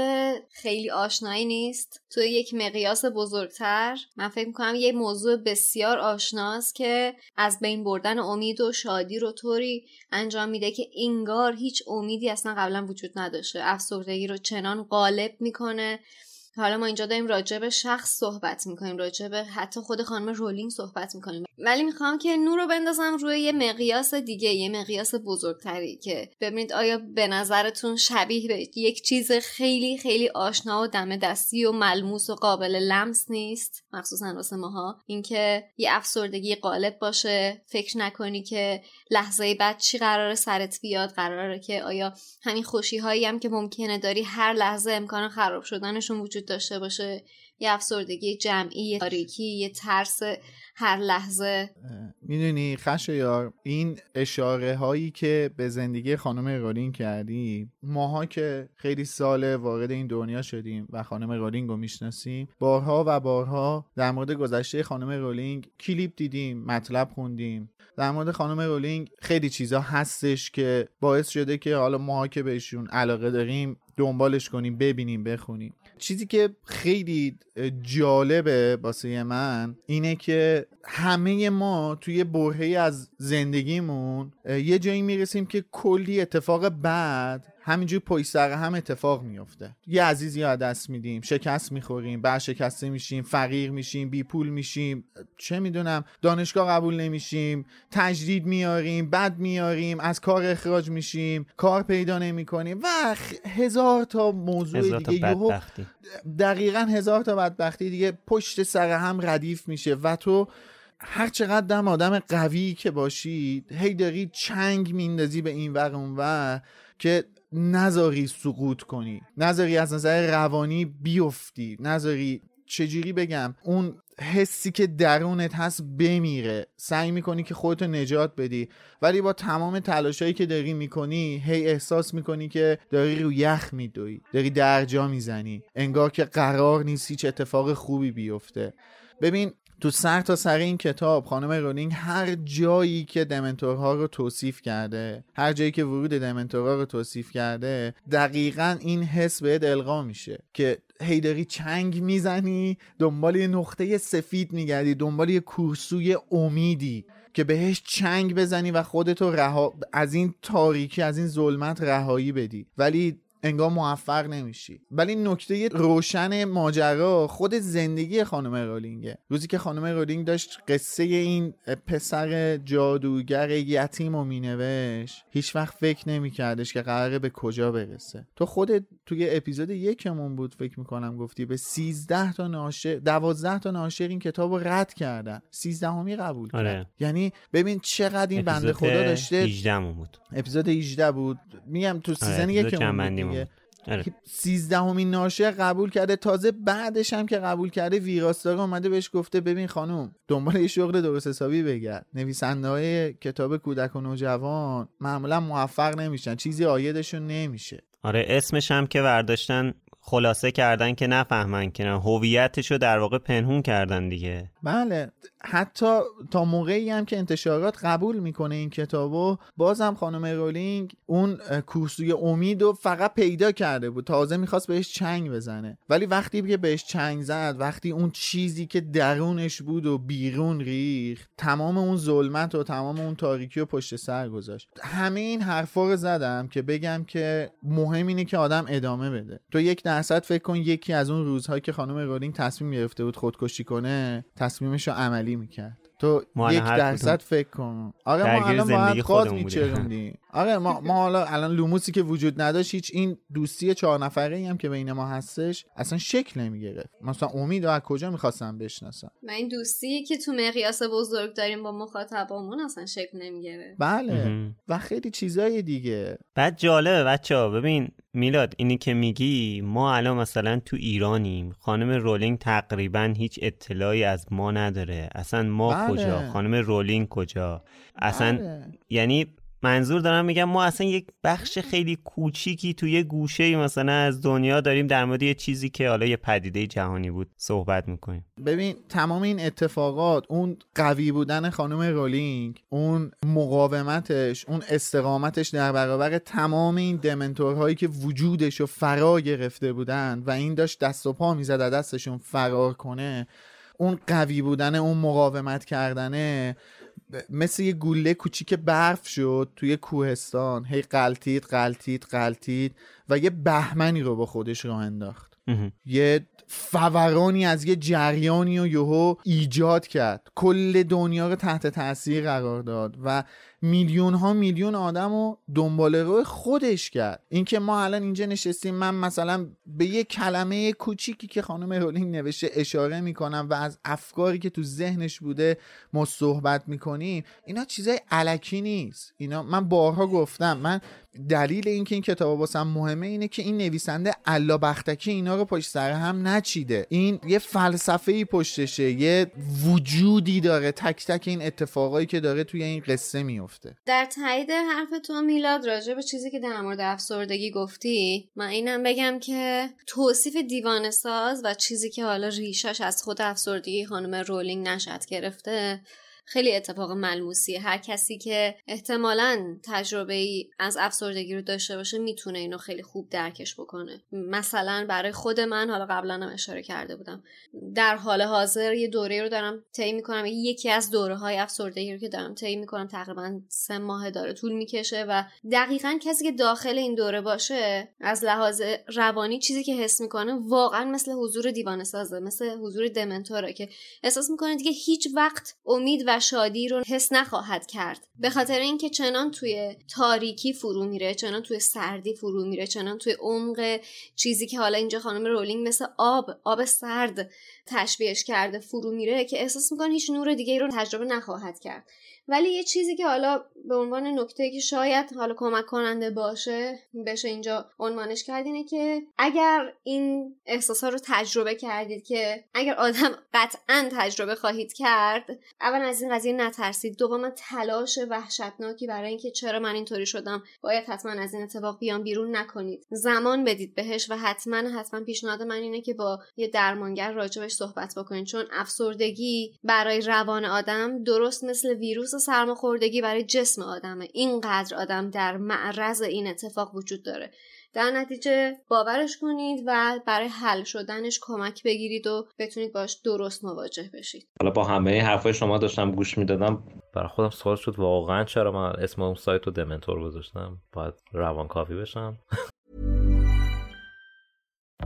D: خیلی آشنایی نیست؟ تو یک مقیاس بزرگتر من فکر می‌کنم یه موضوع بسیار آشناست که از بین بردن امید و شادی رو طوری انجام میده که انگار هیچ امیدی اصلا قبلا وجود نداشته. افسردگی رو چنان غالب می‌کنه حالا ما اینجا داریم راجع به شخص صحبت می‌کنیم راجع به حتی خود خانم رولینگ صحبت می‌کنیم. ولی می‌خوام که نور رو بندازم روی یه مقیاس دیگه یه مقیاس بزرگتری که ببینید آیا به نظرتون شبیه به یک چیز خیلی خیلی آشنا و دم دستی و ملموس و قابل لمس نیست؟ مخصوصا واسه ماها. اینکه یه افسردگی غالب باشه. فکر نکنی که لحظه بعد چی قراره سرت بیاد. قراره که آیا همین خوشی هایی هم که ممکنه داری هر لحظه امکان خراب شدنشون وجود داشته باشه. یه افسردگی جمعی یه تاریکی یه ترس هر لحظه.
E: می‌دونی خشایار این اشاره هایی که به زندگی خانم رولینگ کردی ماها که خیلی سال وارد این دنیا شدیم و خانم رولینگ رو می‌شناسیم بارها و بارها در مورد گذشته خانم رولینگ کلیپ دیدیم مطلب خوندیم. در مورد خانم رولینگ خیلی چیزا هستش که باعث شده که حالا ماها که بهشون علاقه داریم دنبالش کنیم ببینیم بخونیم. چیزی که خیلی جالبه واسه من اینه که همه ما توی برهه از زندگیمون یه جایی می‌رسیم که کلی اتفاق بعد همینجور پشت سر هم اتفاق میفته یه عزیزی از دست میدیم شکست می‌خوریم بعد شکسته میشیم فقیر میشیم بی پول میشیم چه می‌دونم دانشگاه قبول نمیشیم تجدید میاریم بد میاریم از کار اخراج میشیم کار پیدا نمی‌کنیم و هزار تا موضوع
B: هزار
E: دیگه.
B: تا
E: دقیقا هزار تا بدبختی دیگه پشت سر هم ردیف میشه و تو هر چقدر دم آدم قوی که باشی هی داری چنگ میندازی به این ور اون ور که نذاری سقوط کنی. نذاری از نظر روانی بیفتی. نذاری چجوری بگم اون حسی که درونت هست بمیره. سعی می‌کنی که خودتو نجات بدی. ولی با تمام تلاشایی که داری می‌کنی هی احساس می‌کنی که داری رو یخ میدوی. داری درجا می‌زنی. انگار که قرار نیست هیچ اتفاق خوبی بیفته. ببین تو سر تا سر این کتاب خانم رولینگ هر جایی که دمنتورها رو توصیف کرده هر جایی که ورود دمنتورها رو توصیف کرده دقیقا این حس بهت القا میشه که هیداری چنگ می‌زنی دنبال یه نقطه سفید میگردی دنبال یه کورسوی امیدی که بهش چنگ بزنی و خودتو رها از این تاریکی از این ظلمت رهایی بدی. ولی انگار موفق نمیشی. ولی نکته روشن ماجرا خود زندگی خانم رولینگه. روزی که خانم رولینگ داشت قصه این پسر جادوگر یتیم و مینوشت هیچ وقت فکر نمیکردش که قراره به کجا برسه. تو خودت توی اپیزود یکمون بود فکر می‌کنم گفتی به 13 تا ناشر 12 تا ناشر این کتاب رو رد کردن. 13 همی قبول
B: آره.
E: کرد یعنی ببین چقدر این بنده خدا داشته.
B: 18 بود.
E: اپیزود 18 بود. میگم تو season
B: آره،
E: یکمون دیگه.
B: آره.
E: سیزدهمین ناشر قبول کرده. تازه بعدش هم که قبول کرده ویراستار اومده بهش گفته ببین خانم دنبال یه شغل درست حسابی بگرد. نویسنده های کتاب کودک و نوجوان معمولا موفق نمیشن. چیزی عایدشون نمیشه.
B: آره اسمش هم که برداشتن خلاصه کردن که نفهمن که هویتش رو در واقع پنهون کردن دیگه.
E: بله. حتی تا موقعی هم که انتشارات قبول می‌کنه این کتابو بازم خانم رولینگ اون کورسوی امید رو فقط پیدا کرده بود. تازه می‌خواست بهش چنگ بزنه. ولی وقتی که بهش چنگ زد وقتی اون چیزی که درونش بود و بیرون ریخت تمام اون ظلمت و تمام اون تاریکی رو پشت سر گذاشت. همه این حرفا رو زدم که بگم که مهم اینه که آدم ادامه بده. تو یک درصد فکر کن یکی از اون روزهایی که خانم رولینگ تصمیم گرفته بود خودکشی کنه تصمیمش رو عملی می‌کرد. تو یک درصد فکر کن. آره ما الان باید قاد میچروندیم آره ما, ما حالا الان لوموسی که وجود نداشت هیچ این دوستی چهار نفره ای هم که بین ما هستش اصلا شکل نمی‌گرفت. مثلا امید از کجا می‌خواستم بشناسم
D: و این دوستی که تو مقیاس بزرگ داریم با مخاطبامون اصلا شکل نمی‌گیره
E: بله. و خیلی چیزای دیگه.
B: بعد جالبه بچه ها. ببین میلاد اینی که میگی ما الان مثلا تو ایرانیم. خانم رولینگ تقریبا هیچ اطلاعی از ما نداره. اصلا ما بله. کجا؟ خانم رولینگ کجا؟ اصلا بله. یعنی منظور دارم میگم ما اصلا یک بخش خیلی کوچیکی توی گوشه مثلا از دنیا داریم در مورد یه چیزی که حالا یه پدیده جهانی بود صحبت می‌کنیم.
E: ببین تمام این اتفاقات اون قوی بودن خانم رولینگ اون مقاومتش اون استقامتش در برابر تمام این دمنتورهایی که وجودش رو فرا گرفته بودن و این داشت دست و پا می‌زد دستشون فرار کنه اون قوی بودن اون مقاومت کردنه مثل یه گوله کوچیک برف شد توی کوهستان. هی قلتید قلتید قلتید و یه بهمنی رو با خودش راه انداخت. یه فورانی از یه جریانی و یهو ایجاد کرد. کل دنیا رو تحت تاثیر قرار داد و میلیون ها میلیون آدم رو دنبال رو خودش کرد. اینکه ما الان اینجا نشستیم من مثلا به یه کلمه کوچیکی که خانم رولینگ نوشته اشاره می‌کنم و از افکاری که تو ذهنش بوده ما صحبت می‌کنیم اینا چیزای علکی نیست. اینا من بارها گفتم من دلیل اینکه این کتاب واسم مهمه اینه که این نویسنده الا بختکی اینا رو پشت سر هم نچیده. این یه فلسفه ای پشتشه یه وجودی داره تک تک این اتفاقایی که داره توی این قصه میفته.
D: در تایید حرف تو میلاد راجع به چیزی که در مورد افسردگی گفتی من اینم بگم که توصیف دیوانه ساز و چیزی که حالا ریشش از خود افسردگی خانم رولینگ نشد گرفته خیلی اتفاق ملموسیه هر کسی که احتمالا تجربه ای از افسردگی رو داشته باشه می‌تونه اینو خیلی خوب درکش بکنه. مثلا برای خود من حالا قبلا هم اشاره کرده بودم در حال حاضر یه دوره رو دارم طی می‌کنم. یکی از دوره های افسردگی رو که دارم طی می‌کنم تقریبا سه ماه داره طول می‌کشه و دقیقا کسی که داخل این دوره باشه از لحاظ روانی چیزی که حس می‌کنه واقعا مثل حضور دیوانه سازه مثل حضور دمنتوره که احساس می‌کنه دیگه هیچ وقت امید و شادی رو حس نخواهد کرد. به خاطر اینکه چنان توی تاریکی فرو میره چنان توی سردی فرو میره چنان توی عمق چیزی که حالا اینجا خانم رولینگ مثل آب آب سرد تشبیهش کرده فرو میره که احساس می‌کنه هیچ نور دیگه رو تجربه نخواهد کرد. ولی یه چیزی که حالا به عنوان نکته که شاید حالا کمک کننده باشه بشه اینجا عنوانش کرد اینه که اگر این احساس ها رو تجربه کردید که اگر آدم قطعا تجربه خواهید کرد اول از این قضیه نترسید. دوم تلاش وحشتناکی برای اینکه چرا من اینطوری شدم؟ باید حتما از این اتفاق بیان بیرون نکنید. زمان بدید بهش و حتما حتما پیشنهاد من اینه که با یه درمانگر راجبش صحبت بکنید چون افسردگی برای روان آدم درست مثل ویروس سرماخوردگی برای جسم آدمه. اینقدر آدم در معرض این اتفاق وجود داره. در نتیجه باورش کنید و برای حل شدنش کمک بگیرید و بتونید باش درست مواجه بشید.
C: حالا با همه حرفای شما داشتم گوش می‌دادم. برای خودم سوال شد واقعا چرا من اسم اون سایت رو دمنتور گذاشتم؟ باید روانکاوی بشم.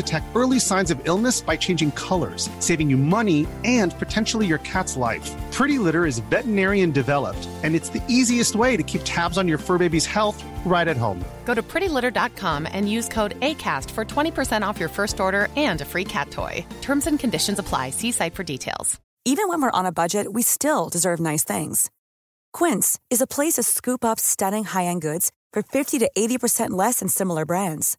H: detect detect early signs of illness by changing colors, saving you money and potentially your cat's life. Pretty Litter is veterinarian developed, and it's the easiest way to keep tabs on your fur baby's health right at home.
I: Go to prettylitter.com and use code ACAST for 20% off your first order and a free cat toy. Terms and conditions apply. See site for details.
J: Even when we're on a budget, we still deserve nice things. Quince is a place to scoop up stunning high end goods for 50 to 80% less than similar brands.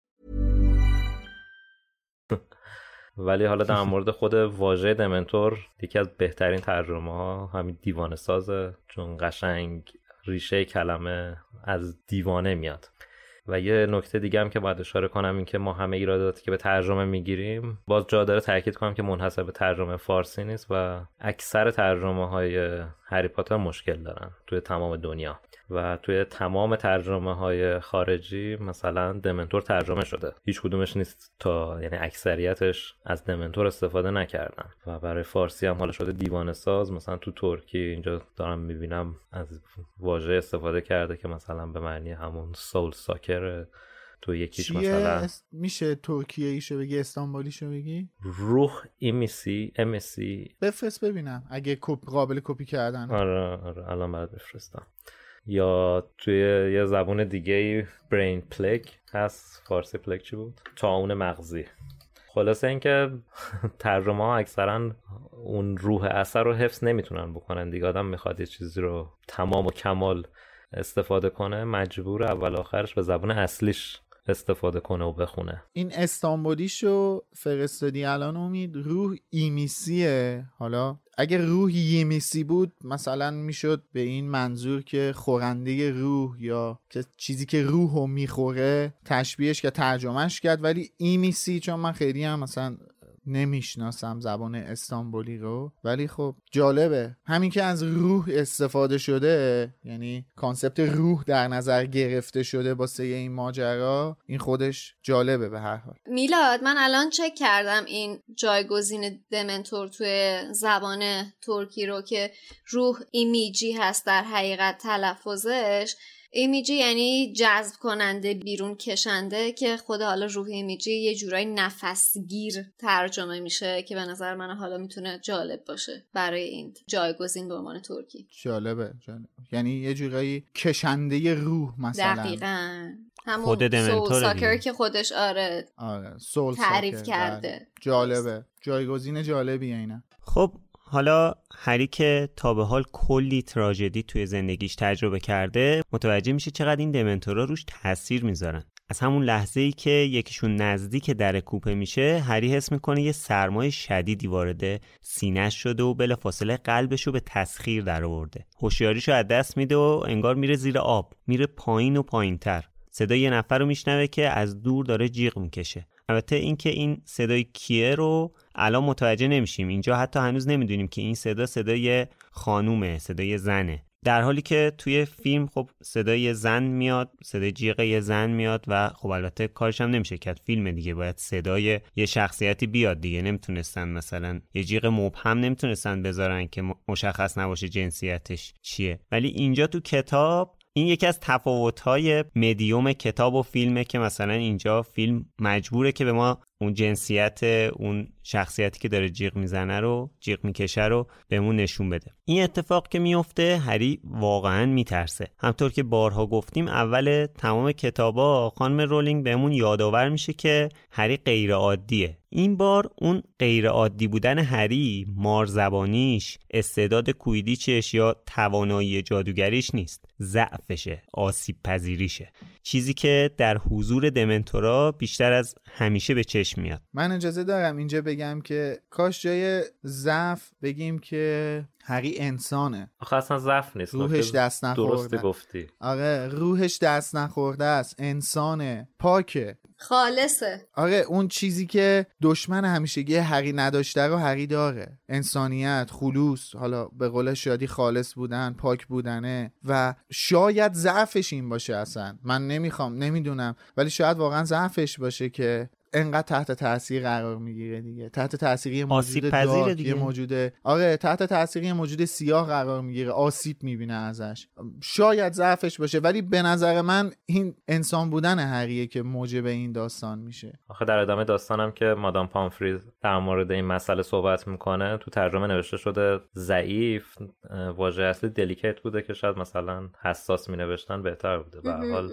C: ولی حالا در [LAUGHS] مورد خود واژه دمنتور یکی از بهترین ترجمه ها همین دیوانه سازه چون قشنگ ریشه کلمه از دیوانه میاد. و یه نکته دیگه هم که باید اشاره کنم این که ما همه ایراداتی که به ترجمه می‌گیریم باز جا داره تاکید کنم که منحصر به ترجمه فارسی نیست و اکثر ترجمه های هری پاتر مشکل دارن توی تمام دنیا. و توی تمام ترجمه های خارجی مثلا دمنتور ترجمه شده. هیچ کدومش نیست تا یعنی اکثریتش از دمنتور استفاده نکردن. و برای فارسی هم حالا شده دیوانه ساز. مثلا تو ترکی اینجا دارم می‌بینم از واژه استفاده کرده که مثلا به معنی همون سول ساکر تو یکیش مثلا
E: میشه ترکیه ایشو بگی استانبولیشو بگی؟
C: روح ایمیسی امسی
E: بفرست ببینم اگه قابل کپی کردن.
C: آره آره الان برات بفرستم. یا توی یه زبون دیگه برین پلگ هست. فارسی پلگ چی بود؟ تعاون مغزی. خلاصه اینکه [LAUGHS] ترجمه ها اکثرا اون روح اثر رو حفظ نمی‌تونن بکنن دیگه. آدم می‌خواد یه چیزی رو تمام و کمال استفاده کنه مجبور اول آخرش به زبون اصلیش استفاده کنه و بخونه.
E: این استانبولیشو فرستادی الان امید ruh emici ه. حالا اگر ruh yemici بود مثلا می‌شد به این منظور که خورنده روح یا که چیزی که روح رو می‌خوره تشبیهش که ترجمهش کرد ولی emici چون من خیلی هم مثلا نمی‌شناسم زبان استانبولی رو ولی خب جالبه. همین که از روح استفاده شده یعنی concept روح در نظر گرفته شده واسه این ماجرا این خودش جالبه به هر حال.
D: میلاد من الان چک کردم این جایگزین دمنتور توی زبان ترکی رو که ruh emici هست در حقیقت تلفظش. emici یعنی جذب کننده بیرون کشنده که خود حالا ruh emici یه جورایی نفسگیر ترجمه میشه که به نظر من حالا می‌تونه جالب باشه برای این جایگزین به عنوان ترکی.
E: جالبه, جالب. یعنی یه جورایی کشنده روح مثلا.
D: دقیقا. همون
B: خود
D: سول ساکر که خودش آره,
E: آره. سول
D: تعریف
E: ساکر.
D: کرده.
E: جالبه. جایگزین جالبی اینه
B: خب حالا هری که تا به حال کلی تراژدی توی زندگیش تجربه کرده متوجه میشه چقدر این دمنتورا روش تاثیر می‌ذارن. از همون لحظه ای که یکیشون نزدیک در کوپه میشه هری حس می‌کنه یه سرمای شدیدی وارد سینهش شده و بلافاصله قلبش رو به تسخیر در آورده. هوشیاریشو از دست میده و انگار میره زیر آب میره پایین و پایینتر. صدای یه نفر رو میشنوه که از دور داره جیغ می‌کشه. البته اینکه این صدای کیه رو الان متوجه نمیشیم. اینجا حتی هنوز نمی‌دونیم که این صدا صدای خانومه صدای زنه. در حالی که توی فیلم خب صدای زن میاد صدای جیغ زن میاد و خب البته کارش هم نمیشه کرد. فیلم دیگه باید صدای یه شخصیتی بیاد دیگه. نمی‌تونستن مثلا یه جیغ مبهم نمی‌تونستن بذارن که مشخص نباشه جنسیتش چیه. ولی اینجا تو کتاب این یکی از تفاوت‌های مدیوم کتاب و فیلمه که مثلا اینجا فیلم مجبوره که به ما اون جنسیت اون شخصیتی که داره جیغ می‌زنه رو جیغ می‌کشه رو بهمون نشون بده. این اتفاق که میفته هری واقعا میترسه. همطور که بارها گفتیم اول تمام کتابا خانم رولینگ بهمون یادآور میشه که هری غیر عادیه این بار اون غیر عادی بودن هری مارزبانیش استعداد کویدیچش یا توانایی جادوگریش نیست. ضعفشه آسیب پذیریشه چیزی که در حضور دمنتورا بیشتر از همیشه به چشم میاد.
E: من اجازه دارم اینجا بگم که کاش جای ضعف بگیم که هری انسانه.
C: آخه اصلا ضعف نیست.
E: روحش دست نخورده.
C: درست گفتی.
E: آره روحش دست نخورده است. انسانه. پاکه.
D: خالصه.
E: آره اون چیزی که دشمن همیشگی هری نداشته رو هری داره. انسانیت خلوص حالا به قول شادی خالص بودن پاک بودنه و شاید ضعفش این باشه اصلا. من نمی‌خوام نمی‌دونم. ولی شاید واقعا ضعفش باشه که انقدر تحت تاثیر قرار می‌گیره دیگه. تحت تاثیر یه موجود دارک یه موجود آره تحت تاثیر یه موجود سیاه قرار می‌گیره. آسیب می‌بینه ازش. شاید ضعفش باشه ولی به نظر من این انسان بودن هریه که موجب این داستان میشه.
C: آخه در ادامه داستانم که مادام پامفریز در مورد این مسئله صحبت می‌کنه تو ترجمه نوشته شده ضعیف واژه اصلی دلیکیت بوده که شاید مثلا حساس می نوشتن بهتر بوده. به حال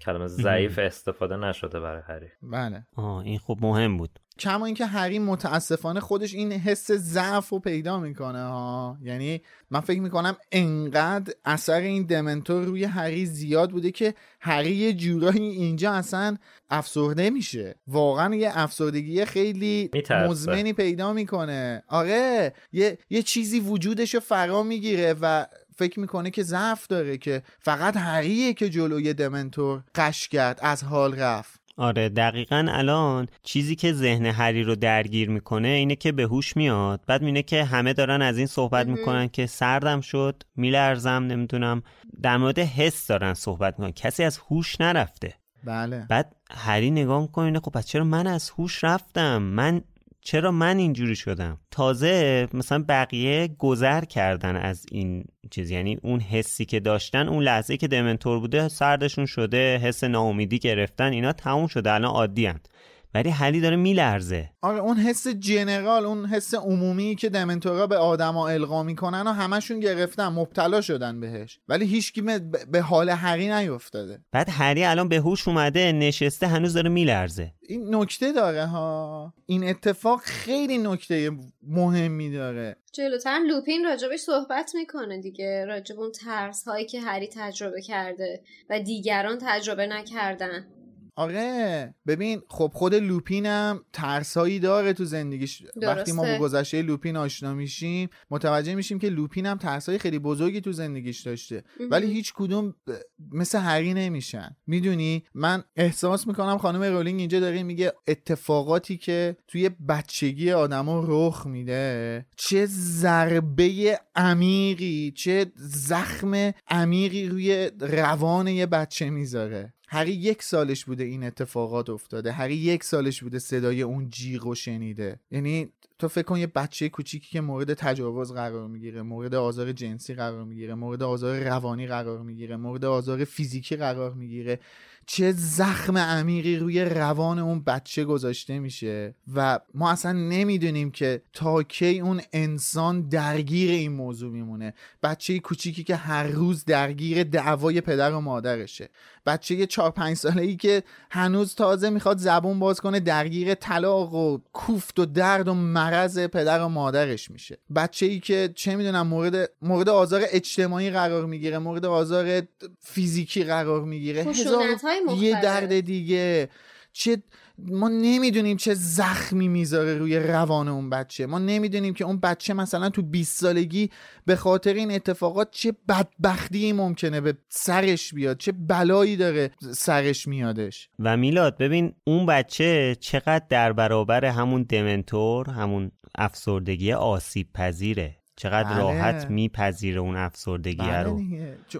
C: کلمه ضعیف استفاده نشده برای هری
E: بله.
B: این خب مهم بود.
E: کما اینکه هری متاسفانه خودش این حس ضعف رو پیدا می‌کنه ها. یعنی من فکر می‌کنم انقدر اثر این دمنتور روی هری زیاد بوده که هری یه جورایی اینجا اصلا افسرده میشه. واقعا یه افسردگی خیلی مزمنی پیدا می‌کنه. آره یه, یه چیزی وجودش رو فرا می‌گیره و فکر می‌کنه که ضعف داره که فقط هریه که جلوی دمنتور قش کرد از حال رفت.
B: آره دقیقا الان چیزی که ذهن هری رو درگیر می‌کنه اینه که به هوش میاد. بعد میینه که همه دارن از این صحبت می‌کنن که سردم شد میلرزم نمی‌دونم. در مورد حس دارن صحبت می‌کنن. کسی از هوش نرفته.
E: بله.
B: بعد هری نگاه می‌کنه خب پس چرا من از هوش رفتم؟ من چرا من اینجوری شدم؟ تازه مثلا بقیه گذر کردن از این چیز. یعنی اون حسی که داشتن اون لحظه که دمنتور بوده سردشون شده حس ناامیدی گرفتن اینا تموم شده. الان عادی هست. ولی حلی داره میلرزه.
E: آره اون حس جنرال اون حس عمومی که دمنتورا به آدما القا می‌کنن و همشون گرفتن مبتلا شدن بهش. ولی هیچکی به حال هری نیفتاده.
B: بعد هری الان به هوش اومده نشسته هنوز داره میلرزه.
E: این نکته داره ها. این اتفاق خیلی نکته مهمی داره.
D: جلوتر لوپین راجبش صحبت می‌کنه دیگه. راجب اون ترس هایی که هری تجربه کرده و دیگران تجربه نکردن.
E: آره ببین خب خود لوپینم ترسایی داره تو زندگیش. وقتی ما با گذشته لوپین آشنا میشیم متوجه میشیم که لوپین هم ترسایی خیلی بزرگی تو زندگیش داشته. ولی هیچ کدوم مثل هری نمیشن. می‌دونی؟ من احساس می‌کنم خانم رولینگ اینجا داره میگه اتفاقاتی که توی بچگی آدما رخ میده چه ضربه عمیقی چه زخم عمیقی روی روان یه بچه می‌ذاره. هری یک سالش بوده این اتفاقات افتاده. هری یک سالش بوده صدای اون جیغ و شنیده. یعنی تو فکر کن یه بچه کوچیکی که مورد تجاوز قرار می‌گیره مورد آزار جنسی قرار می‌گیره مورد آزار روانی قرار می‌گیره مورد آزار فیزیکی قرار می‌گیره. چه زخم عمیقی روی روان اون بچه گذاشته میشه و ما اصلا نمی‌دونیم که تا کی اون انسان درگیر این موضوع میمونه. بچه کوچیکی که هر روز درگیر دعوای پدر و مادرشه. بچه چهار پنج ساله ای که هنوز تازه می‌خواد زبون باز کنه درگیر طلاق و کوفت و درد و مرض پدر و مادرش میشه. بچه ای که چه می‌دونم مورد مورد آزار اجتماعی قرار می‌گیره مورد آزار فیزیکی قرار می‌گیره یه درد دیگه. چه ما نمی‌دونیم چه زخمی می‌ذاره روی روان اون بچه. ما نمی‌دونیم که اون بچه مثلا تو 20 سالگی به خاطر این اتفاقات چه بدبختی ممکنه به سرش بیاد چه بلایی داره سرش میادش.
B: و میلاد ببین اون بچه چقدر در برابر همون دمنتور همون افسردگی آسیب پذیره. چقدر بله. راحت میپذیره اون افسردگی بله رو.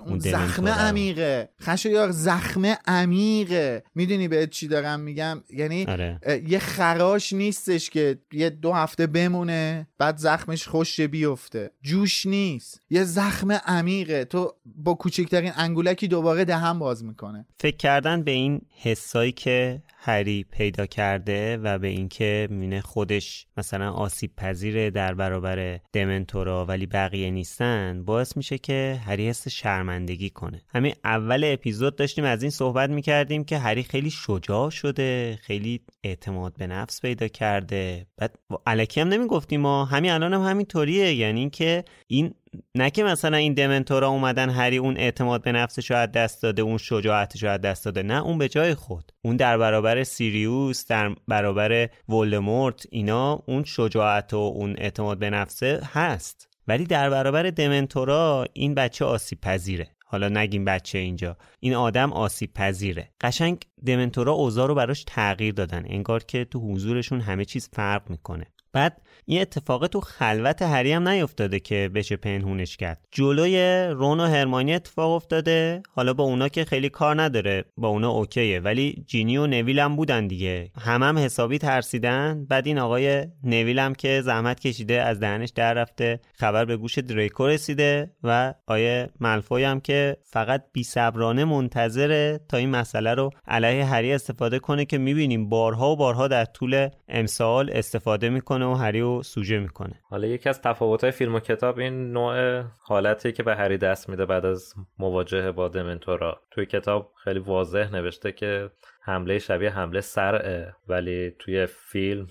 E: اون زخم عمیقه. خشایار زخم عمیقه. می‌دونی به چی دارم میگم؟ یعنی آره. یه خراش نیستش که یه دو هفته بمونه بعد زخمش خوش بیفته. جوش نیست. یه زخم عمیقه. تو با کوچکترین انگولکی دوباره دهن باز می‌کنه.
B: فکر کردن به این حسایی که هری پیدا کرده و به اینکه مینه خودش مثلا آسیب پذیره در برابر دمنتورا ولی بقیه نیستن باعث میشه که هری حس شرمندگی کنه. همین اول اپیزود داشتیم از این صحبت می‌کردیم که هری خیلی شجاع شده خیلی اعتماد به نفس پیدا کرده. بعد علکی هم نمی‌گفتیم ما همین الان هم همین طوریه یعنی که این نه که مثلا این دمنتورا اومدن هری اون اعتماد به نفسش از دست داده اون شجاعتش از دست داده. نه اون به جای خود. اون در برابر سیریوس در برابر ولدمورت اینا اون شجاعت و اون اعتماد به نفسه هست. ولی در برابر دمنتورا این بچه آسیب پذیره. حالا نگیم بچه اینجا. این آدم آسیب پذیره. قشنگ دمنتورا اوضاع رو براش تغییر دادن. انگار که تو حضورشون همه چیز فرق می‌کنه. بعد این اتفاق تو خلوت هری هم نیفتاده که بشه پنهونش کرد. جلوی رون و هرمانی اتفاق افتاده. حالا با اونا که خیلی کار نداره با اونا اوکیه. ولی جینی و نویل هم بودن دیگه. هم هم حسابی ترسیدن. بعد این آقای نویل هم که زحمت کشیده از دهنش در رفته خبر به گوش دریکو رسیده و آیه ملفوی هم که فقط بی صبرانه منتظره تا این مسئله رو علیه هری استفاده کنه که می‌بینیم بارها و بارها در طول امسال استفاده می‌کنه و هری و سوژه می‌کنه.
C: حالا یکی از تفاوت‌های فیلم و کتاب این نوع حالتی که به هری دست میده بعد از مواجهه با دمنتورا. توی کتاب خیلی واضح نوشته که حمله شبیه حمله سرعه ولی توی فیلم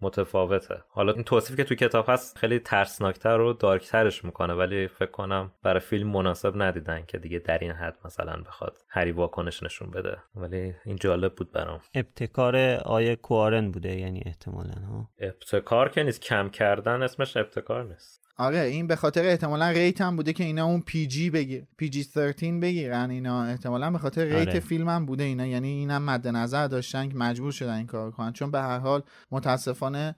C: متفاوته. حالا این توصیفی که توی کتاب هست خیلی ترسناکتر و دارکترش می‌کنه ولی فکر کنم برای فیلم مناسب ندیدن که دیگه در این حد مثلا بخواد هری واکنش نشون بده. ولی این جالب بود برام.
B: ابتکار آیه کوارن بوده یعنی احتمالا ها؟
C: ابتکار که نیست کم کردن اسمش ابتکار نیست.
E: آره این به خاطر احتمالا rate هم بوده که اینا اون PG بگیر PG 13 بگیرن اینا. احتمالا به خاطر rate
B: آره.
E: فیلم هم بوده اینا. یعنی اینم مد نظر داشتن که مجبور شدن این کار کنن. چون به هر حال متاسفانه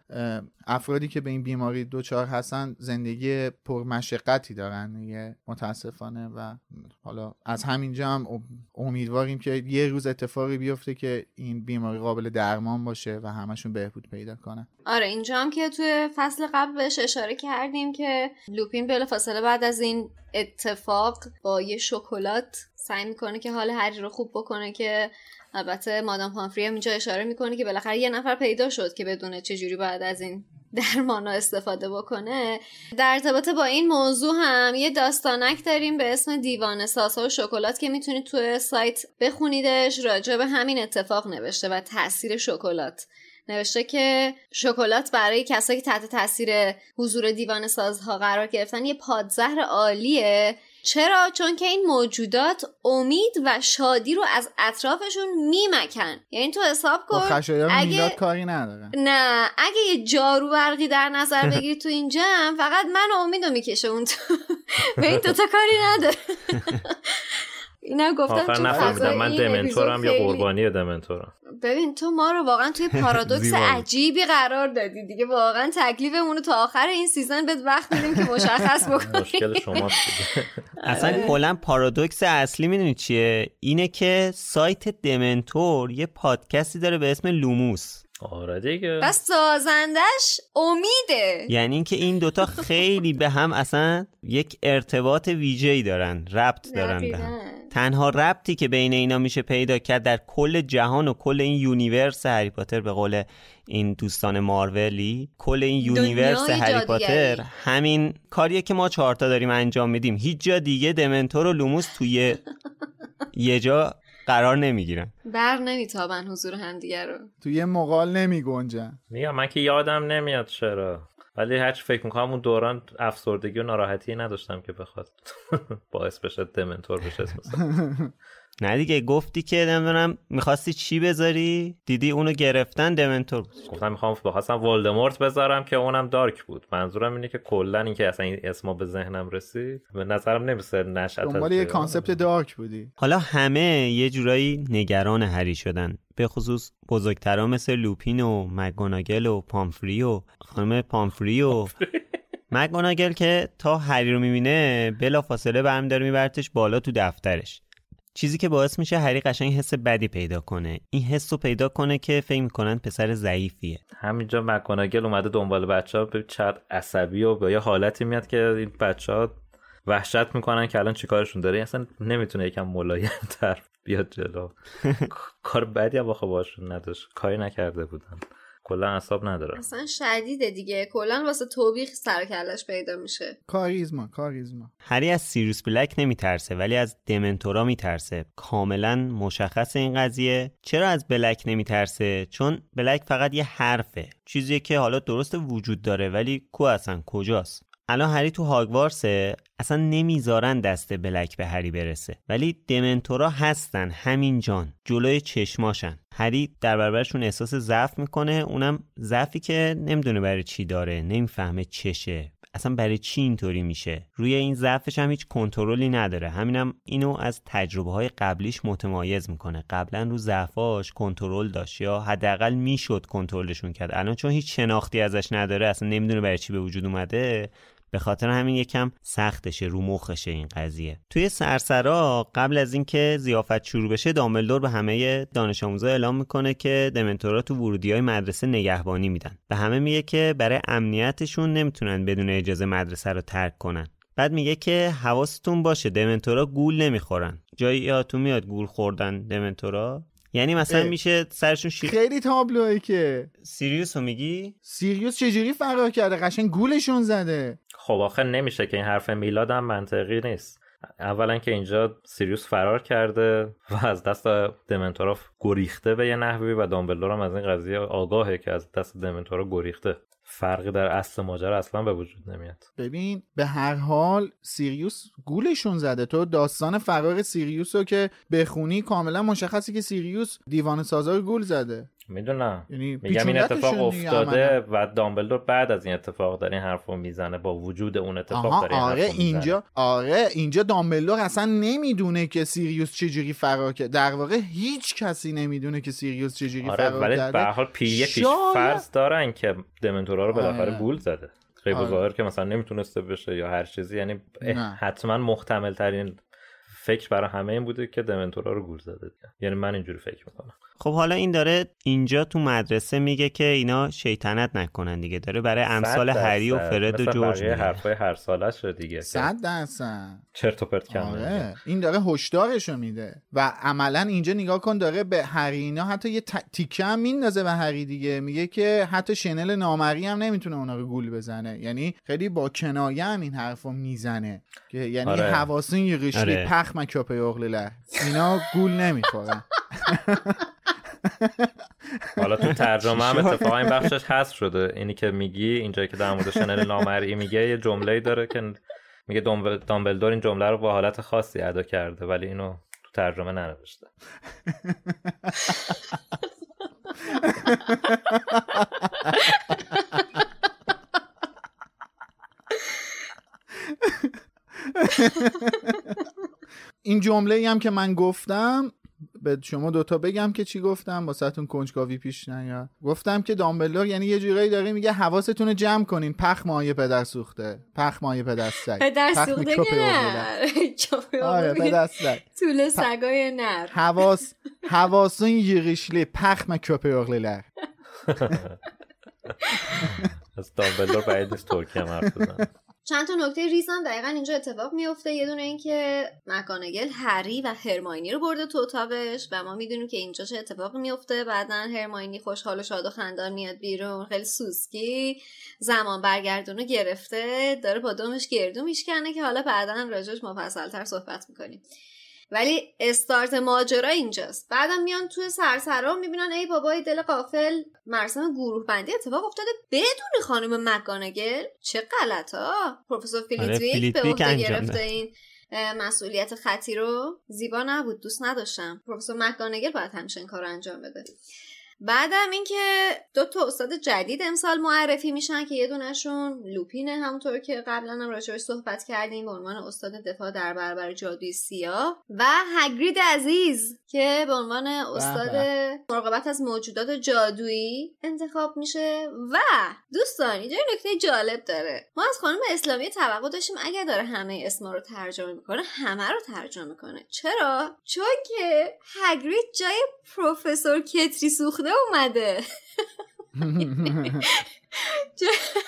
E: افرادی که به این بیماری دچار هستن زندگی پرمشقتی دارن دیگه متاسفانه و حالا از همینجا هم ام- امیدواریم که یه روز اتفاقی بیفته که این بیماری قابل درمان باشه و همشون بهبود پیدا کنن.
D: آره اینجا هم که توی فصل قبل بهش اشاره کردیم که لوپین بلافاصله بعد از این اتفاق با یه شکلات سعی می‌کنه که حال هری رو خوب بکنه که البته مادام پامفری هم اینجا اشاره می‌کنه که بالاخره یه نفر پیدا شد که بدونه چجوری باید از این درمانا استفاده بکنه. در ارتباط با این موضوع هم یه داستانک داریم به اسم دیوان ساسا و شکلات که می‌تونید توی سایت بخونیدش. راجع به همین اتفاق نوشته و تاثیر شکلات. نوشته که شکلات برای کسایی که تحت تاثیر حضور دیوان سازها قرار گرفتن یه پادزهر عالیه. چرا؟ چون که این موجودات امید و شادی رو از اطرافشون میمکن. یعنی تو حساب
E: با
D: کن اگه-
E: کاری ندارن
D: نه اگه یه جارو برقی در نظر بگیری تو این جمع فقط من و امید رو می‌کشه اون تو. [LAUGHS] به این دوتا کاری نداره. [LAUGHS] اینم گفتم
C: آخر
D: چون
C: نفهمیدم. من دمنتورم یا قربانی دمنتورم؟
D: ببین تو ما رو واقعا توی پارادوکس. عجیبی قرار دادی دیگه. واقعا تکلیفمون رو تا آخر این season بهت وقت میدیم که مشخص بکنی [LAUGHS]
C: مشکل شماست دیگه. [LAUGHS]
B: اصلا کلا پارادوکس اصلی می‌دونی چیه؟ اینه که سایت دمنتور یه پادکستی داره به اسم لوموس.
C: آره دیگه.
D: بس سازندش امیده.
B: یعنی اینکه این دوتا خیلی به هم اصلا یک ارتباط ویژه‌ای دارن ربط دارن به هم. تنها ربطی که بین اینا میشه پیدا کرد در کل جهان و کل این universe هری پاتر به قول این دوستان مارولی کل این
D: universe
B: هری. پاتر همین کاریه که ما چهارتا داریم انجام میدیم. هیچ جا دیگه دمنتور و لوموس توی یه جا قرار نمی‌گیرن.
D: بر نمیتابن حضور همدیگه رو.
E: تو یه مقال نمی گنجن
C: میگم من که یادم نمیاد چرا. ولی هرچی فکر می‌کنم اون دوران افسردگی و ناراحتی نداشتم که بخواد [LAUGHS] باعث بشه دمنتور بشه. [LAUGHS]
B: نه دیگه گفتی که نمی‌دونم می‌خواستی چی بذاری؟ دیدی اونو گرفتن دمنتور بود.
C: گفتم می‌خوام بخواستم ولدمورت بذارم که اونم dark بود. منظورم اینه که کلا اینکه اصلا این اسما به ذهنم رسید به نظرم نمیسه نشأت از
E: دنبال یه concept dark بودی.
B: حالا همه یه جورایی نگران هری شدن به خصوص بزرگترها مثل لوپین و مگوناگل و پامفری و خانم پامفری و مگوناگل که تا هری رو می‌بینه بلا فاصله برمی داره میبرتش بالا تو دفترش. چیزی که باعث میشه هری قشنگ حس بدی پیدا کنه. این حس رو پیدا کنه که فکر می‌کنن پسر ضعیفیه.
C: همینجا مکاناگل اومده دنبال بچه ها به چقدر عصبی و به یه حالتی میاد که این بچه ها وحشت می‌کنن که الان چیکارشون داره. اصلا نمی‌تونه یکم ملایم تر بیاد جلو. [LAUGHS] کار بدی هم باشون نداشت. کاری نکرده بودن. کلا اصاب نداره.
D: اصلا شدیده دیگه. کلا واسه توبیخ سر و کلش پیدا میشه.
E: کاریزما کاریزما.
B: هری از سیروس بلک نمیترسه ولی از دمنتورا میترسه. کاملا مشخص این قضیه. چرا از بلک نمیترسه؟ چون بلک فقط یه حرفه. چیزیه که حالا درست وجود داره ولی کو اصلا؟ کجاست؟ الان هری تو هاگوارسه؟ اصلا نمی‌ذارن دست بلک به هری برسه. ولی دمنتورا هستن همین جان. جلوی چشماشن. هری در برابرشون احساس ضعف می‌کنه. اونم ضعفی که نمی‌دونه برای چی داره. نمی‌فهمه چشه. اصلا برای چی اینطوری میشه؟ روی این ضعفش هم هیچ کنترلی نداره. همینم اینو از تجربه های قبلیش متمایز می‌کنه. قبلا رو ضعفاش کنترل داشت یا حداقل می‌شد کنترلشون کرد. الان چون هیچ شناختی ازش نداره اصلا نمی‌دونه برای چی به وجود اومده به خاطر همین یکم سختشه رو مخشه این قضیه. توی سرسرا قبل از اینکه زیافت شروع بشه دامبلدور به همه دانش آموزا اعلام می‌کنه که دمنتورا تو ورودی های مدرسه نگهبانی میدن. به همه میگه که برای امنیتشون نمی‌تونن بدون اجازه مدرسه رو ترک کنن. بعد میگه که حواستون باشه دمنتورا گول نمی‌خورن. جایی یادتون میاد گول خوردن دمنتورا؟ یعنی مثلا میشه سرشون شیر
E: خیلی تابلوه که.
B: سیریوس رو میگی؟
E: سیریوس چجوری فرار کرده؟ قشنگ گولشون زده.
C: خب آخه نمیشه که این حرف میلاد هم منطقی نیست. اولا که اینجا سیریوس فرار کرده و از دست دمنتورا گریخته به یه نحوی و دامبلدور هم از این قضیه آگاهه که از دست دمنتورا گریخته. فرقی در اصل ماجرا اصلا به وجود نمیاد.
E: ببین به هر حال سیریوس گولشون زده. تو داستان فرار سیریوس رو که بخونی کاملا مشخصی که سیریوس دیوانه سازا رو گول زده.
C: می‌دونم
E: یعنی
C: میگم این اتفاق افتاده و دامبلدور بعد از این اتفاق داره این حرفو می‌زنه با وجود اون اتفاق داره
E: آره اینجا آره اینجا دامبلدور اصلا نمی‌دونه که سیریوس چجوری فرار کرد در واقع هیچ کسی نمی‌دونه که سیریوس چجوری
C: آره
E: فرار
C: ولی
E: کرده
C: به هر حال پیه پیش فرض دارن که دمنتورا رو بالاخره
E: آره.
C: گول زده غیب
E: آره.
C: که مثلا نمی‌تونسته بشه یا هر چیزی یعنی. حتما محتمل ترین فکر برای همه این بوده که دمنتورا رو گول زده. یعنی من اینجوری فکر می‌کنم
B: خب حالا این داره اینجا تو مدرسه میگه که اینا شیطنت نکنن دیگه. داره برای امثال هری و فرد و جورج
C: میگه. حرفای هر سالش رو دیگه.
E: صد درصد.
C: چرت و پرت کم
E: آره. این داره هشدارشو میده. و عملا اینجا نگاه کن داره به هری اینا حتی یه ت- تیکه هم میندازه به هری دیگه. میگه که حتی شنل نامری هم نمی‌تونه اونا رو گول بزنه. یعنی خیلی با کنایه هم این حرفو می‌زنه. که یعنی
C: آره.
E: حواسون یه قشلی
B: آره.
E: پخ مکاپه اغلله اینا گول نمی‌خورن. [LAUGHS]
C: حالا تو ترجمه هم [LAUGHS] اتفاقا این بخشش حذف شده. اینی که میگی اینجایی که در مورد شنل نامرئی میگه یه جمله داره که میگه دامبل- دامبلدور این جمله رو با حالت خاصی ادا کرده ولی اینو تو ترجمه ننوشته. [LAUGHS]
E: این جمله ای هم که من گفتم به شما دوتا بگم که چی گفتم واسهتون کنجکاوی پیش نیاد. گفتم که دامبلدور یعنی یه جورایی داره میگه حواستون رو جمع کنین. پخ مایه پدر سوخته. پخ مایه پدر سگ.
D: پدر سوخته که. نه. [LAUGHS]
E: آره پدر سگ.
D: طول سگای نر.
E: حواس حواسون یغیشلی پخ مکروپ اغلله [LAUGHS]
C: از دامبلدور بعید نیست ترکی هم حرف بزنه
D: چند تا نکته ریزم دقیقا اینجا اتفاق میفته یه دونه اینکه مگوناگل هری و هرماینی رو برده تو اتاقش و ما می‌دونیم که اینجا چه اتفاقی میفته بعدا هرماینی خوشحال و شاد و خندان میاد بیرون. خیلی سوسکی زمان برگردونو گرفته. داره با دومش گردو میشکنه که حالا بعدا راجعش مفصلتر صحبت می‌کنیم. ولی استارت ماجرا اینجاست. بعدم میان توی سرسرا می‌بینن ای بابا ای دل غافل مراسم گروه بندی اتفاق افتاده بدون خانم مگوناگل چه غلطا پروفسور
B: آره،
D: فلیتویک به عهده گرفته. این مسئولیت خطی رو. زیبا نبود دوست نداشتم. پروفسور مکانگل باید همیشه این کار رو انجام بده. بعدم اینکه دو تا استاد جدید امسال معرفی میشن که یه دونشون لوپینه همونطور که قبلا هم راجعش صحبت کردیم به عنوان استاد دفاع در برابر جادوی سیاه و هگرید عزیز که به عنوان استاد مراقبت از موجودات جادویی انتخاب میشه و دوستان اینجا یه نکته جالب داره. ما از خانم اسلامی توقع داشتیم اگر داره همه اسما رو ترجمه می‌کنه همه رو ترجمه کنه چرا؟ چون که هگرید جای پروفسور کتری سوخته اومده. [LAUGHS] جای-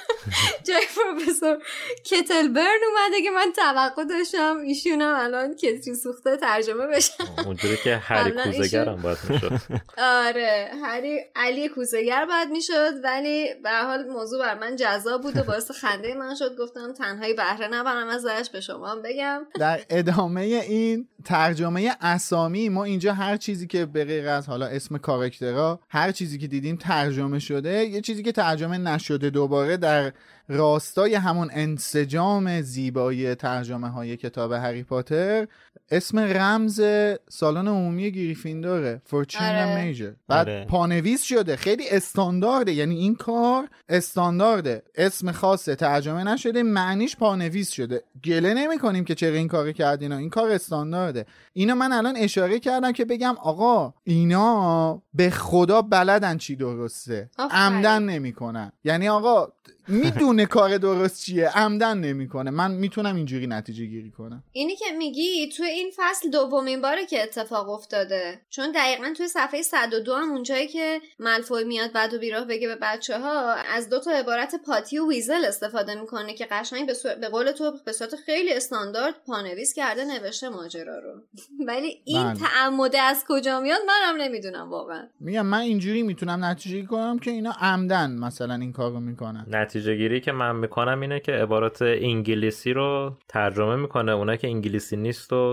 D: جای پروفسور کتلبرن اومده که من توقع داشتم ایشونم الان کتری سوخته ترجمه بشن
C: اونجوری که هری کوزگر هم باید می‌شد.
D: آره هری علی کوزگر باید می‌شد ولی به هر حال موضوع بر من جذاب بود و باعث خنده من شد. گفتم تنهایی بهره نبرم ازش به شما هم بگم.
E: در ادامه این ترجمه اسامی ما اینجا هر چیزی که به غیر از حالا اسم کاراکترها هر چیزی که دیدیم ترجمه شده یه چیزی که ترجمه نشده دوباره در راستای همون انسجام زیبایی ترجمه های کتاب هری پاتر اسم رمز سالن عمومی گریفیندوره. فورچین
D: آره.
E: میجر بعد
B: آره.
E: پانویس شده. خیلی استاندارده. یعنی این کار استاندارده. اسم خاص ترجمه نشده. معنیش پانویس شده. گله نمی کنیم که چرا این کار کردین این کار استاندارده. اینو من الان اشاره کردم که بگم آقا اینا به خدا بلدن چی درسته. عمدن نمی‌کنن. یعنی آقا می‌دونه کار درست چیه. عمدن نمی‌کنه. من می‌تونم اینجوری نتیجه گیری کنم.
D: اینی که میگی توی این فصل دومین باره که اتفاق افتاده. چون دقیقا توی صفحه 102 هم اونجایی که ملفوی میاد بعد و بیراه بگه به بچه ها از دو تا عبارت پاتی و ویزل استفاده می‌کنه که قشنگ به, به قول تو به صورت خیلی استاندارد پانویس کرده نوشته ماجرا رو. [LAUGHS] ولی این
E: بله.
D: تعمده از کجا میاد منم نمی‌دونم واقعا.
E: میگم من اینجوری می‌تونم نتیجه گیری کنم که اینا عمدن مثلا این کارو می‌کنن.
C: نتیجه گیری که من می‌کنم اینه که عبارات انگلیسی رو ترجمه می‌کنه. اونا که انگلیسی نیست و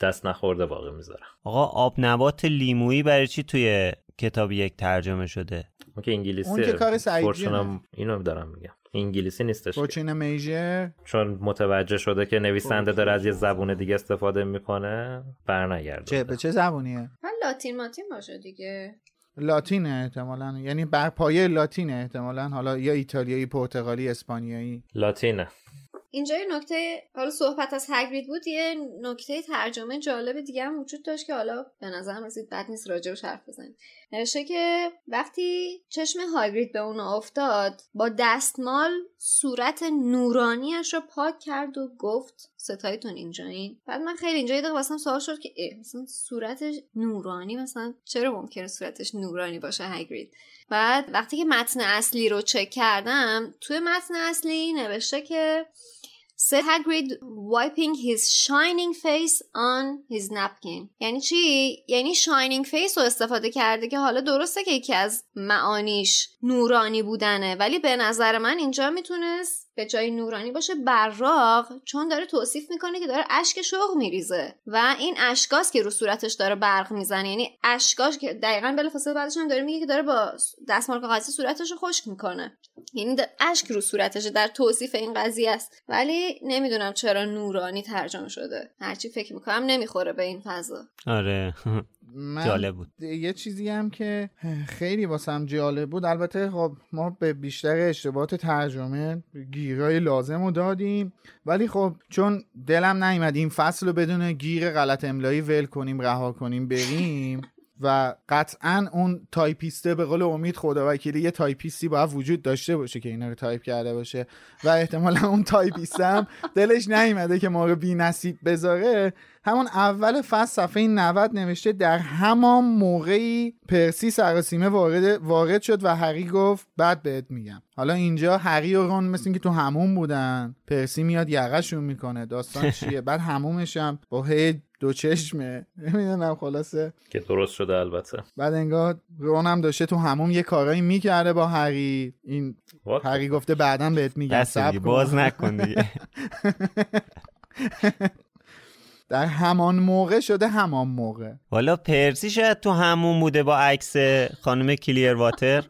C: دست نخورده باقی می‌ذارم
B: آقا آب نبات لیمویی برای چی توی کتاب یک ترجمه شده؟
C: اون که انگلیسی
E: اون که کار سعید
C: فورچونم اینو دارم میگم. انگلیسی نیستش که.
E: فورچین میجر
C: چون متوجه شده که نویسنده داره از یه زبون دیگه استفاده می‌کنه برنگرده.
E: چه به چه زبونیه؟
D: من لاتین ماتین باشه دیگه.
E: لاتینه احتمالا. یعنی بر پایه لاتینه احتمالا. حالا یا ایتالیایی پرتغالی اسپانیایی.
C: لاتینه.
D: اینجا یه نکته حالا صحبت از هگرید بود یه نکته ترجمه جالب دیگه هم وجود داشت که حالا به نظرم رسید بد نیست راجبش حرف بزنیم. نوشته که وقتی چشم هاگرید به اون افتاد با دستمال صورت نورانیش رو پاک کرد و گفت ستایتون اینجایین بعد من خیلی اینجا یه واسم سوال شد که اه مثلا صورتش نورانی؟ مثلا چرا ممکنه صورتش نورانی باشه هاگرید بعد وقتی که متن اصلی رو چک کردم توی متن اصلی نوشته که said Hagrid wiping his shining face on his napkin. یعنی چی؟ یعنی shining face رو استفاده کرده که حالا درسته که یکی از معانیش نورانی بودنه ولی به نظر من اینجا می‌تونست به جای نورانی باشه براق چون داره توصیف می‌کنه که داره اشک شوق میریزه. و این اشکاست که رو صورتش داره برق می‌زنه. یعنی اشکاش که دقیقا بلافاصله بعدش هم داره میگه که داره با دستمال کاغذی صورتش رو خشک می‌کنه. یعنی اشک رو صورتشه در توصیف این قضیه است. ولی نمی‌دونم چرا نورانی ترجمه شده. هرچی فکر می‌کنم نمی‌خوره به این فضا.
B: آره.
E: من
B: جالب بود.
E: یه چیزی هم که خیلی واسم جالب بود. البته خب ما به بیشتر اشتباهات ترجمه گیرای لازم رو دادیم. ولی خب چون دلم نیومد این فصل رو بدون گیر غلط املایی ول کنیم رها کنیم بریم و قطعا اون تایپیسته به قول امید خدا وکیلی یه تایپیستی باید وجود داشته باشه که اینا رو تایپ کرده باشه. و احتمالا اون تایپیست هم دلش نیومده که ما رو بی نصیب بذاره. همون اول فصل صفحه 90 نوشته در همان موقعی پرسی سراسیمه وارد وارد شد و هری گفت بعد بهت میگم. حالا اینجا هری و رون مثل اینکه تو هموم بودن. پرسی میاد یقشون می‌کنه. داستان چیه؟ بعد همومش هم با هی دو چشمه. نمی‌دونم خلاصه.
C: که درست شده البته.
E: بعد انگار رون هم داشته تو هموم یه کارایی می‌کرده با هری. این
C: What?
E: هری گفته بعدا بهت میگم. صبر.
B: باز نکن دیگه. [LAUGHS]
E: در همان موقع شده همان موقع.
B: والا پرسی شاید تو همون بوده با عکس خانم کلیر واتر.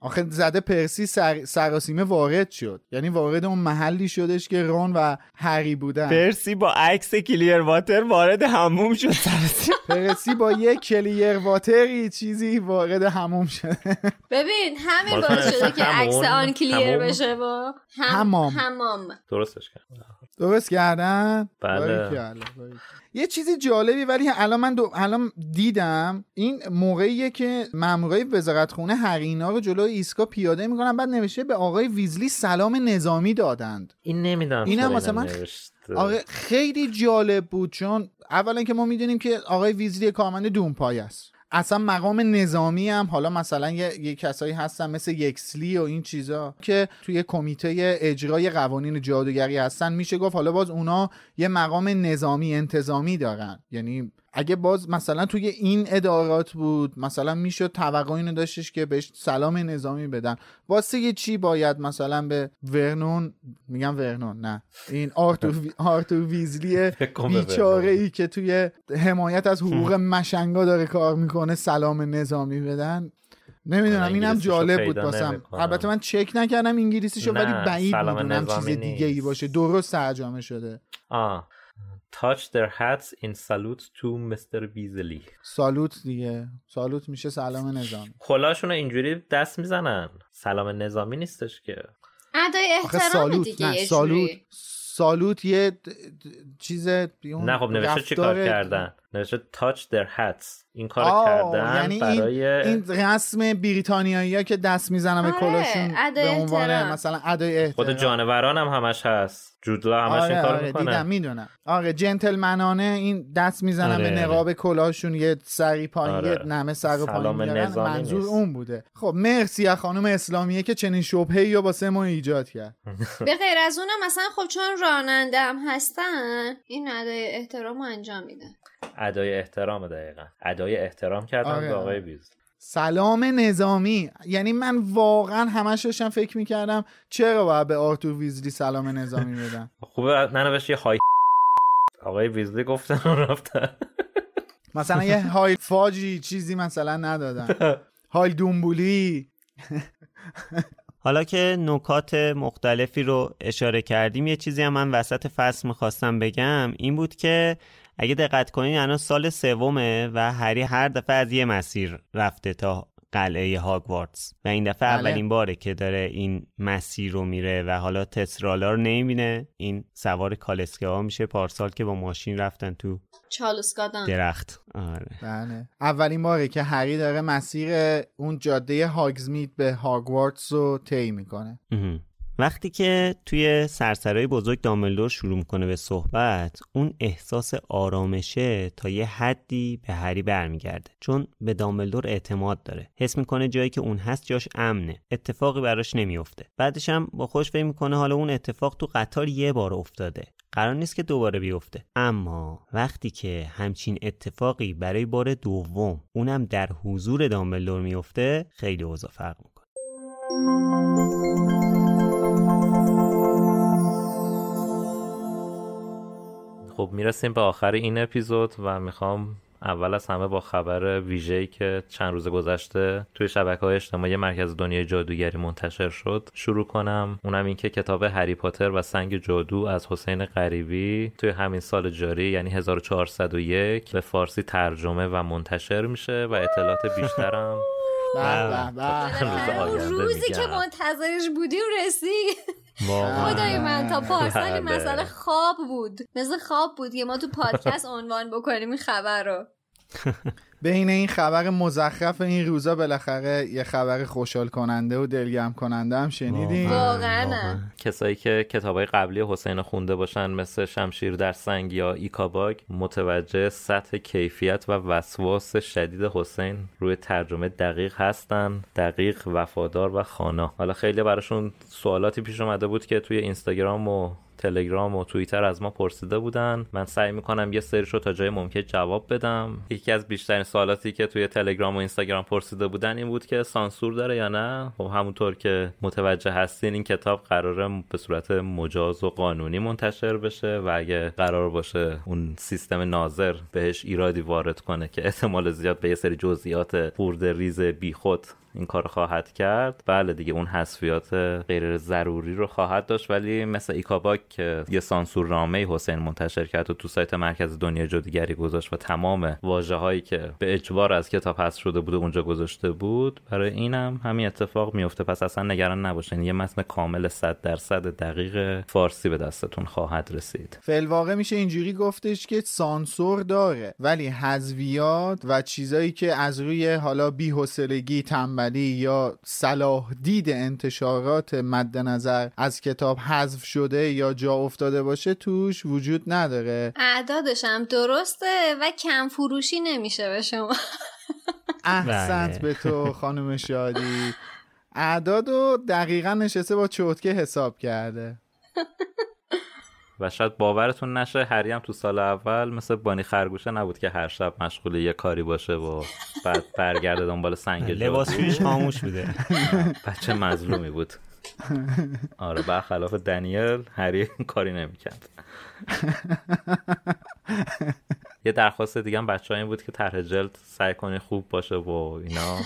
E: آخه زده پرسی سر... سراسیمه وارد شد. یعنی وارد اون محلی شدش که رون و هری بودن.
B: پرسی با عکس کلیر واتر وارد هموم شد [LAUGHS]
E: پرسی با یه کلیر واتری چیزی وارد هموم شده
D: ببین همین
C: باز
D: باعث شده که عکس آن کلیر. بشه با هم...
E: همام.
D: همام
C: درستش کرد
E: درست کردن
C: بله.
E: یه چیزی جالبی ولی الان من دو... الان دیدم این موقعیه که مامورای وزارتخونه هرینا رو جلوی ایسکا پیاده می‌کنن بعد نوشته به آقای ویزلی سلام نظامی دادند
C: این نمی‌دونم
E: اینم
C: اینم
E: من. آره خیلی جالب بود چون اولا که ما می‌دونیم که آقای ویزلی کارمند دونپای است اصلا مقام نظامی هم حالا مثلا یه, یه کسایی هستن مثل یکسلی و این چیزا که توی کمیته اجرای قوانین جادوگری هستن میشه گفت حالا باز اونا یه مقام نظامی انتظامی دارن. یعنی اگه باز مثلا توی این ادارات بود مثلا می‌شد توقع اینو داشتش که بهش سلام نظامی بدن. واسه یه چی باید مثلا به ورنون میگم ورنون نه. این آرتور, وی... [LAUGHS] آرتور ویزلی بیچاره ای که توی حمایت از حقوق [LAUGHS] مشنگا داره کار می‌کنه سلام نظامی بدن. نمی‌دونم
C: آره،
E: اینم جالب بود واسم.
C: نمی‌کنم.
E: البته من چک نکردم انگلیسیشو ولی بعید می‌دونم چیز دیگه ای. باشه. درست ترجمه شده.
C: آه. Touch their hats in salute to Mr. Beasley.
E: سالوت دیگه. سالوت میشه سلام نظامی.
C: کلاشون اینجوری دست می‌زنن. سلام نظامی نیستش که.
D: ادای احترام
E: سالوت
D: دیگه
E: نه
D: یه
E: سالوت. سالوت یه د- د- چیز اون
C: نه خب نوشته چی کار
E: رفتار-
C: کردن؟ نوشته touch their hats. این کار کردن
E: یعنی
C: برای
E: این, این رسم بریتانیایی ها که دست می‌زنن به
D: آره،
E: کلاشون به عنوان
D: احترام.
E: مثلا ادای احترام.
C: خود جانوران هم همش هست. جودلا همش این
E: آره
C: کار
E: آره
C: می‌کنه.
E: دیدم می‌دونم. آره جنتلمنانه این دست می‌زنن
C: آره،
E: به
C: آره.
E: نقاب کلاشون یه سری پایین
C: آره.
E: یه نمه سر پایین منظور
C: نیست.
E: اون بوده. خب مرسی از خانم اسلامیه که چنین شبهه یا واسه ما ایجاد کرد. [LAUGHS]
D: به غیر از اونم مثلا خب چون راننده هم هستن این ادای احترام رو انجام میدن.
C: ادای احترام دقیقا. ادای احترام کردن
E: آره،
C: به آقای
E: آره.
C: بیز.
E: سلام نظامی. یعنی من واقعا همش داشتم فکر می‌کردم چرا باید به آرتور ویزلی سلام نظامی بدم [LAUGHS]
C: خوبه ننوشت یه های [LAUGHS] آقای ویزلی گفتن و رفتن. [LAUGHS]
E: مثلا یه های فاجی چیزی مثلا ندادم های دومبولی
B: حالا که نکات مختلفی رو اشاره کردیم یه چیزی هم من وسط فصل می‌خواستم بگم این بود که اگه دقت کنین الان سال سومه و هری هر دفعه از یه مسیر رفته تا قلعه هاگوارتس و این دفعه
E: بله.
B: اولین باره که داره این مسیر رو میره و حالا تسرالا رو نمی‌بینه. این سوار کالسکه ها میشه پارسال که با ماشین رفتن تو
D: چالوسکادان
B: درخت. آره.
E: بله. اولین باره که هری داره مسیر اون جاده هاگزمید به هاگوارتس رو طی می‌کنه.
B: وقتی که توی سرسرای بزرگ دامبلدور شروع می‌کنه به صحبت اون احساس آرامشه تا یه حدی به هری برمیگرده چون به دامبلدور اعتماد داره. حس می‌کنه جایی که اون هست جاش امنه اتفاقی براش نمیفته بعدش هم با خوش فکر می‌کنه حالا اون اتفاق تو قطار یه بار افتاده. قرار نیست که دوباره بیفته. اما وقتی که همچین اتفاقی برای بار دوم اونم در حضور دامبلدور میفته خیلی اوضاع فرق می‌کنه.
C: خب می‌رسیم به آخر این اپیزود و می‌خوام اول از همه با خبر ویژه‌ای که چند روز گذشته توی شبکه های اجتماعی مرکز دنیای جادوگری منتشر شد شروع کنم اونم این که کتاب هری پاتر و سنگ جادو از حسین غریبی توی همین سال جاری یعنی 1401 به فارسی ترجمه و منتشر میشه و اطلاعات بیشترم [LAUGHS]
D: روزی که. منتظرش بودیم رسید. خدای من تا پارسال این
C: بله.
D: مسئله خواب بود. مثل خواب بود که ما تو پادکست عنوان بکنیم این خبر رو. [LAUGHS]
E: بین این خبر مزخرف این روزا بالاخره یه خبر خوشحال کننده و دلگرم کننده هم شنیدیم.
D: واقعا.
C: کسایی که کتابای قبلی حسین خونده باشن مثل شمشیر در سنگ یا ایکاباگ متوجه سطح کیفیت و وسواس شدید حسین روی ترجمه دقیق هستن دقیق وفادار و خانا. حالا خیلی براشون سوالاتی پیش اومده بود که توی اینستاگرام و تلگرام و توییتر از ما پرسیده بودن. من سعی می‌کنم یه سریشو تا جای ممکن جواب بدم. یکی از بیشترین سوالاتی که توی تلگرام و اینستاگرام پرسیده بودن این بود که سانسور داره یا نه؟ خب همونطور که متوجه هستین این کتاب قراره به صورت مجاز و قانونی منتشر بشه و اگه قرار باشه اون سیستم ناظر بهش ایرادی وارد کنه که احتمال زیاد به یه سری جزئیات خورده ریز بیخود این کار خواهد کرد. بله دیگه اون حذفیات غیر ضروری رو خواهد داشت. ولی مثل ایکاباک که یه سانسور رامه حسین منتشر کرد و تو سایت مرکز دنیا جادوگری گذاشت و تمام واژه هایی که به اجبار از کتاب حذف شده بود اونجا گذاشته بود برای اینم همین اتفاق میفته پس اصلا نگران نباشین. یه متن کامل 100 درصد دقیق فارسی به دستتون خواهد رسید.
E: فلواقع میشه اینجوری گفتش که سانسور داره ولی حذویات و چیزایی که از روی حالا بی‌حوصلگی تنبلی یا صلاح دید انتشارات مد نظر از کتاب حذف شده یا جا افتاده باشه توش وجود نداره.
D: اعدادش هم درسته و کم فروشی نمیشه به شما.
E: احسنت
B: بله.
E: به تو خانم شادی. اعداد و دقیقا نشسته با چوتکه حساب کرده. [LAUGHS]
C: و شاید باورتون نشه هری هم تو سال اول مثل بانی خرگوشه نبود که هر شب مشغول یه کاری باشه و بعد برگرده دنبال سنگ.
B: لباسشویش خاموش بوده. [LAUGHS]
C: بچه مظلومی بود. آره برخلاف دنیل هری کاری نمی‌کرد. یه درخواست دیگه هم بچه این بود که طرح جلد سعی کنی خوب باشه و اینا.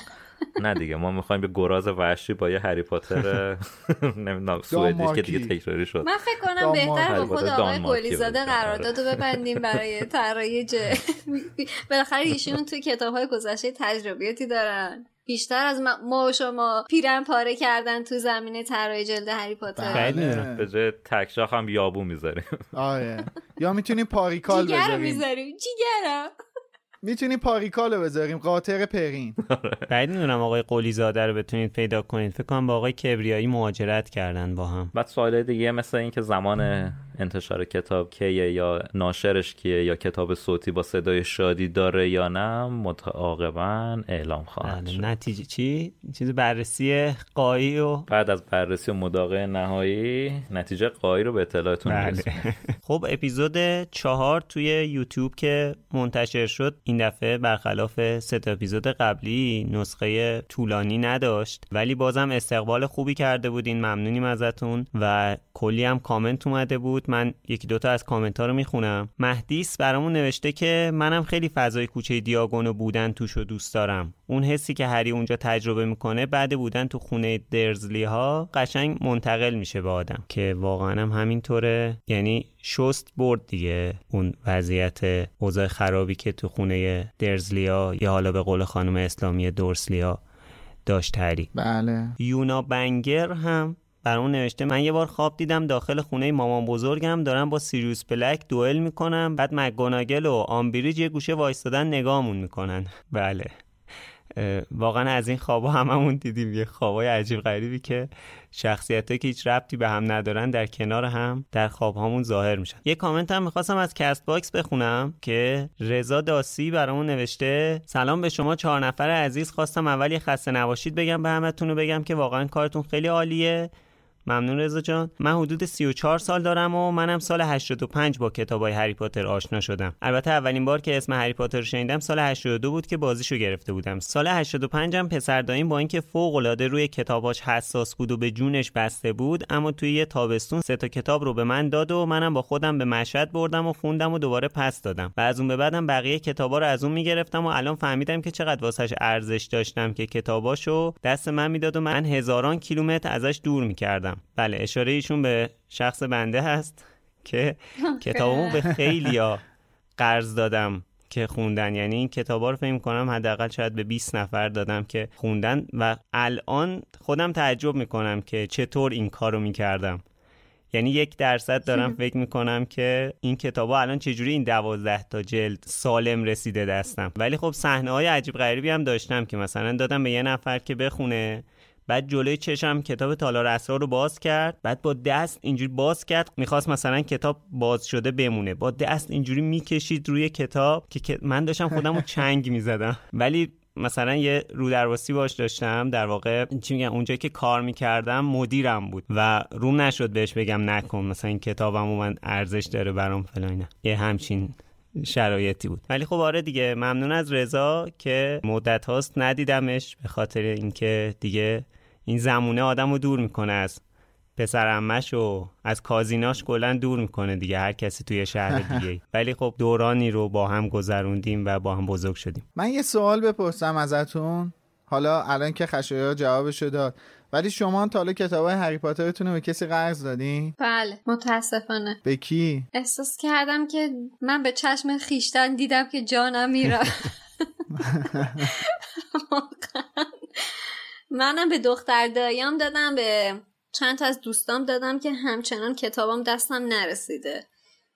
C: نه دیگه ما می‌خوایم به گراز وحشی با یه هری پاتر [LAUGHS] نمی‌دونم سوئدی که دیگه تکراری شد.
D: من فکر کنم بهتر با خود آقای گلیزاده قرارداد رو ببندیم برای [LAUGHS] طراحی [LAUGHS] بالاخره ایشون تو کتاب های گذشته تجربیاتی دارن. بیشتر از ما و شما پیرن پاره کردن تو زمینه طراحی جلد هری پاتر.
C: بله. به جای تکشاخ هم یابو می‌ذاریم.
E: آره. یا می‌تونیم پاریکال بذاریم
D: جیگر می‌ذاریم. جیگرم.
E: می‌تونیم پاریکالو بذاریم قاطر پرین. [LAUGHS]
B: بعد می‌دونم آقای قلی زاده رو بتونید پیدا کنید. فکر کنم با آقای کبریایی مهاجرت کردن با هم.
C: بعد سوال دیگه مثل اینکه زمان انتشار کتاب کیه یا ناشرش کیه یا کتاب صوتی با صدای شادی داره یا نه متعاقبا اعلام خواهد
B: شد. نتیجه چی؟ چیز بررسی قایی و
C: بعد از بررسی و مداقه نهایی نتیجه قایی رو به اطلاعتون بله. [LAUGHS]
B: خب اپیزود چهار توی یوتیوب که منتشر شد این دفعه برخلاف سه اپیزود قبلی نسخه طولانی نداشت ولی بازم استقبال خوبی کرده بودین ممنونیم ازتون و کلی هم کامنت اومده بود. من یکی دوتا از کامنت ها رو می‌خونم. مهدیس برامون نوشته که منم خیلی فضای کوچه دیاگونو بودن توش رو دوست دارم. اون حسی که هری اونجا تجربه می‌کنه بعد بودن تو خونه درزلی ها قشنگ منتقل میشه به آدم که واقعا هم همینطوره. یعنی شست برد دیگه. اون وضعیت اوضاع خرابی که تو خونه درزلیا یا حالا به قول خانم اسلامی دورسلیا داشت هری
E: بله.
B: یونا بنگر هم برامون نوشته من یه بار خواب دیدم داخل خونه مامان بزرگم دارم با سیریوس بلک دوئل می‌کنم بعد مگوناگل و آمبریج یه گوشه وایستادن نگاهمون می‌کنن. بله. واقعا از این خوابا هممون دیدیم یه خوابای عجیب غریبی که شخصیت که هیچ ربطی به هم ندارن در کنار هم در خواب هامون ظاهر میشن. یه کامنت هم می‌خواستم از Castbox بخونم که رضا داسی برامون نوشته سلام به شما چهار نفر عزیز خواستم اول یه خسته نباشید بگم به همتون بگم که واقعا کارتون خیلی عالیه. ممنون رضا جان. من حدود 34 سال دارم و منم سال 85 با کتابای هری پاتر آشنا شدم. البته اولین بار که اسم هری پاتر رو شنیدم سال 82 بود که بازیشو گرفته بودم. سال 85 هم پسر داییم با اینکه فوق العاده روی کتاباش حساس بود و به جونش بسته بود اما توی یه تابستون سه تا کتاب رو به من داد و منم با خودم به مشهد بردم و خوندم و دوباره پس دادم. و از اون به بعدم بقیه کتابا رو از اون می‌گرفتم و الان فهمیدم که چقدر واسش ارزش داشتم که کتاباشو دست من می‌داد و من هزاران کیلومتر ازش دور می‌کردم. بله اشاره ایشون به شخص بنده هست که [LAUGHS] کتابمو به خیلیا [LAUGHS] قرض دادم که خوندن. یعنی این کتابا رو فکر کنم حداقل شاید به 20 نفر دادم که خوندن و الان خودم تعجب می‌کنم که چطور این کارو می‌کردم. یعنی یک درصد دارم [LAUGHS] فکر می‌کنم که این کتابا الان چجوری این دوازده تا جلد سالم رسیده دستم. ولی خب صحنه های عجیب غریبی هم داشتم که مثلا دادم به یه نفر که بخونه بعد جلوی چشم کتاب تالار اسرار رو باز کرد. بعد با دست اینجوری باز کرد. می‌خواست مثلا کتاب باز شده بمونه. با دست اینجوری می‌کشید روی کتاب که من داشتم خودم رو [LAUGHS] چنگ می‌زدم. ولی مثلا یه رو درواسی باش داشتم. در واقع چی میگم اونجایی که کار می‌کردم مدیرم بود و روم نشد بهش بگم نکن. مثلا این کتابم من ارزش داره برام فلان یه همچین شرایطی بود. ولی خب آره دیگه ممنون از رضا که مدت هاست ندیدمش به خاطر اینکه دیگه این زمونه آدم رو دور می‌کنه از پسر امش و از کازیناش کلا دور می‌کنه دیگه هر کسی توی شهر [LAUGHS] دیگه ولی خب دورانی رو با هم گذروندیم و با هم بزرگ شدیم.
E: من یه سوال بپرسم ازتون. حالا الان که خشایا جوابشو داد. ولی شما تا حالا کتاب هری پاترتون رو به کسی قرض دادین؟
D: بله متاسفانه.
E: به کی؟
D: احساس کردم که من به چشم خیشتن دیدم که جانم میره [LAUGHS] [LAUGHS] منم به دختر دایام دادم به چند تا از دوستام دادم که همچنان کتابام دستم نرسیده.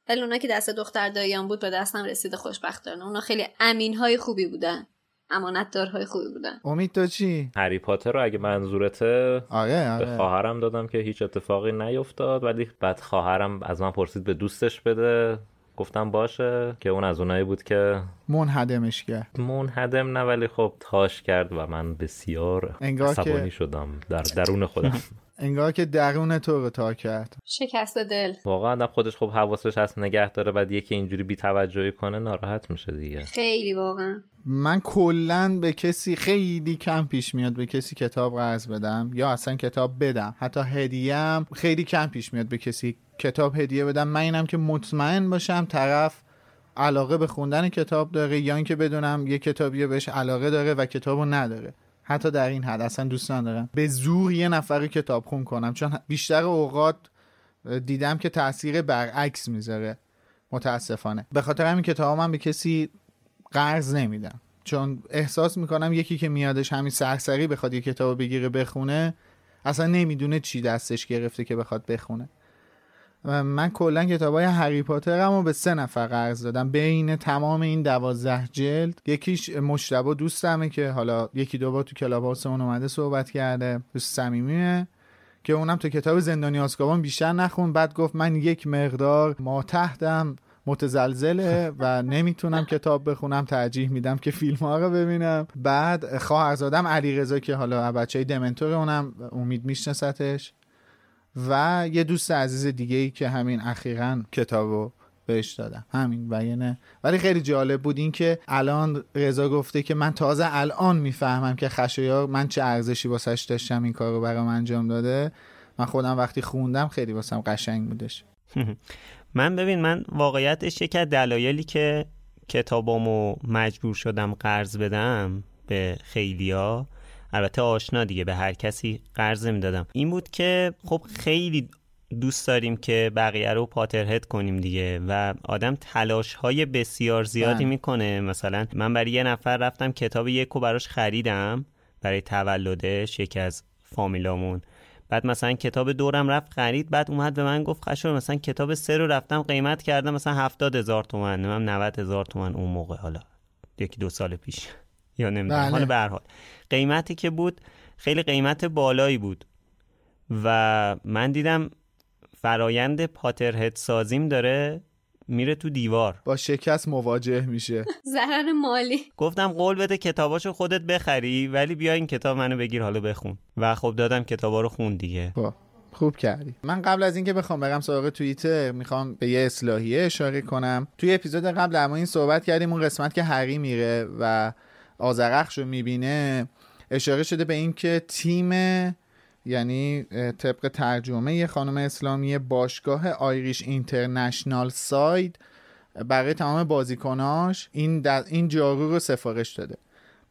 D: ولی اونا که دست دختر داییام بود به دستم رسیده خوشبختانه. اونا خیلی امین های خوبی بودن امانتدارهای خوبی بودن.
E: امید تو چی؟
C: هری پاتر رو اگه منظورته
E: آره آره.
C: به خواهرم دادم که هیچ اتفاقی نیفتاد. ولی بعد خواهرم از من پرسید به دوستش بده. گفتم باشه که اون از اونایی بود که
E: منهدمش کرد.
C: منهدم نه ولی خب تاش کرد و من بسیار عصبانی که... شدم در درون خودم. [LAUGHS]
E: انگار که درون تو رو تا کرد.
D: شکست دل.
C: واقعا خودش خب حواسش هست نگه داره بعد یکی اینجوری بی توجهی کنه ناراحت میشه دیگه.
D: خیلی واقعا.
E: من کلا به کسی خیلی کم پیش میاد به کسی کتاب قرض بدم یا اصلا کتاب بدم. حتی هدیهم خیلی کم پیش میاد به کسی کتاب هدیه بدم. من اینم که مطمئن باشم طرف علاقه به خوندن کتاب داره یا اینکه بدونم یه کتابی بهش علاقه داره و کتابو نداره. حتی در این حد اصلا دوست ندارم. به زور یه نفر کتاب خون کنم. چون بیشتر اوقات دیدم که تاثیر برعکس می‌ذاره. متاسفانه. به خاطر همین کتاب من به کسی قرض نمیدم. چون احساس می‌کنم یکی که میادش همین سرسری بخواد یه کتاب بگیره بخونه اصلا نمی‌دونه چی دستش گرفته که بخواد بخونه. من کلا کتاب های هری پاتر رو به سه نفر قرض دادم. بین تمام این دوازده جلد یکیش مشتبه دوستمه که حالا یکی دو بار تو کلاب هاوسمون اومده صحبت کرده دوست صمیمیه که اونم تو کتاب زندانی آسکابان بیشتر نخون. بعد گفت من یک مقدار ما تحتم متزلزله و نمی‌تونم کتاب بخونم ترجیح میدم که فیلم ها رو ببینم. بعد خواهرزادم علی رضا که حالا بچه دمنتور اونم امید میشناستش. و یه دوست عزیز دیگه ای که همین اخیرا کتابو بهش دادم. همین بیانه ولی خیلی جالب بود این که الان رضا گفته که من تازه الان می‌فهمم که خشایار من چه ارزشی واسش داشتم این کار رو برام انجام داده. من خودم وقتی خوندم خیلی واسم قشنگ بودش. [LAUGHS]
B: من ببین من واقعیتش یکی از دلایلی که کتابامو مجبور شدم قرض بدم به خیلیا البته آشنا دیگه به هر کسی قرض می‌دادم. این بود که خب خیلی دوست داریم که بقیه رو پاترهد کنیم دیگه و آدم تلاش های بسیار زیادی بله. می‌کنه. مثلا من برای یه نفر رفتم کتاب یک و براش خریدم برای تولدش یکی از فامیلامون. بعد مثلا کتاب دورم رفت خرید بعد اومد به من گفت خشور مثلا کتاب سه رو رفتم قیمت کردم مثلا هفتاد هزار تومن من 90 هزار تومن اون موقع حالا یکی دو سال پیش. یا نمی‌دونم بله. حالا به حال. قیمتی که بود خیلی قیمت بالایی بود. و من دیدم فرایند پاترهد سازیم داره میره تو دیوار.
E: با شکست مواجه میشه. [LAUGHS]
D: ضرر مالی.
B: گفتم قول بده کتاباشو خودت بخری ولی بیا این کتاب منو بگیر حالا بخون. و خب دادم کتابا رو خون دیگه.
E: با. خوب کردی. من قبل از اینکه بخوام برم سراغ توییتر می‌خوام به یه اصلاحیه اشاره کنم. توی اپیزود قبل در این صحبت کردیم اون قسمت که هری میره و آزرخش رو می‌بینه اشاره شده به اینکه تیم یعنی طبق ترجمه خانم اسلامی باشگاه آیریش اینترنشنال ساید برای تمام بازیکناش این, این جارو رو سفارش داده.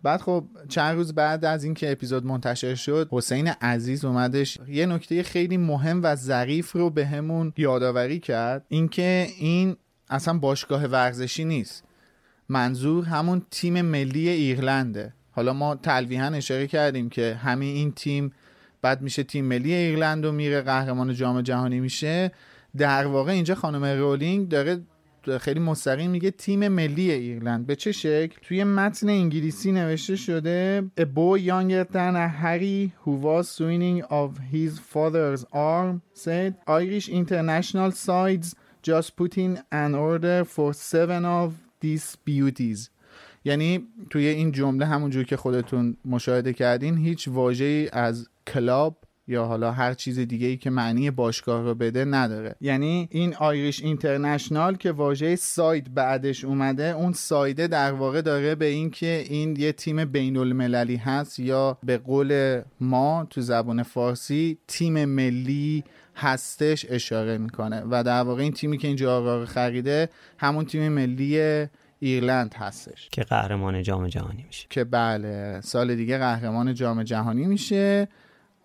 E: بعد خب چند روز بعد از اینکه اپیزود منتشر شد حسین عزیز اومدش یه نکته خیلی مهم و ظریف رو به همون یادآوری کرد اینکه این اصلا باشگاه ورزشی نیست. منظور همون تیم ملی ایرلنده. حالا ما تلویحا اشاره کردیم که همین این تیم بعد میشه تیم ملی ایرلند و میره قهرمان جام جهانی میشه. در واقع اینجا خانم رولینگ داره خیلی مستقیم میگه تیم ملی ایرلند. به چه شکل؟ توی متن انگلیسی نوشته شده A boy younger than a Harry who was swinging of his father's arm said Irish international sides just put in an order for seven of beauties. یعنی توی این جمله همونجور که خودتون مشاهده کردین هیچ واژه‌ای از کلاب یا حالا هر چیز دیگه ای که معنی باشگاه رو بده نداره. یعنی این آیریش اینترنشنال که واژه ساید بعدش اومده اون سایده در واقع داره به این که این یه تیم بین المللی هست یا به قول ما تو زبان فارسی تیم ملی هستش اشاره می‌کنه. و در واقع این تیمی که اینجا آقا خریده همون تیم ملی ایرلند هستش.
B: که قهرمان جام جهانی میشه.
E: که بله سال دیگه قهرمان جام جهانی میشه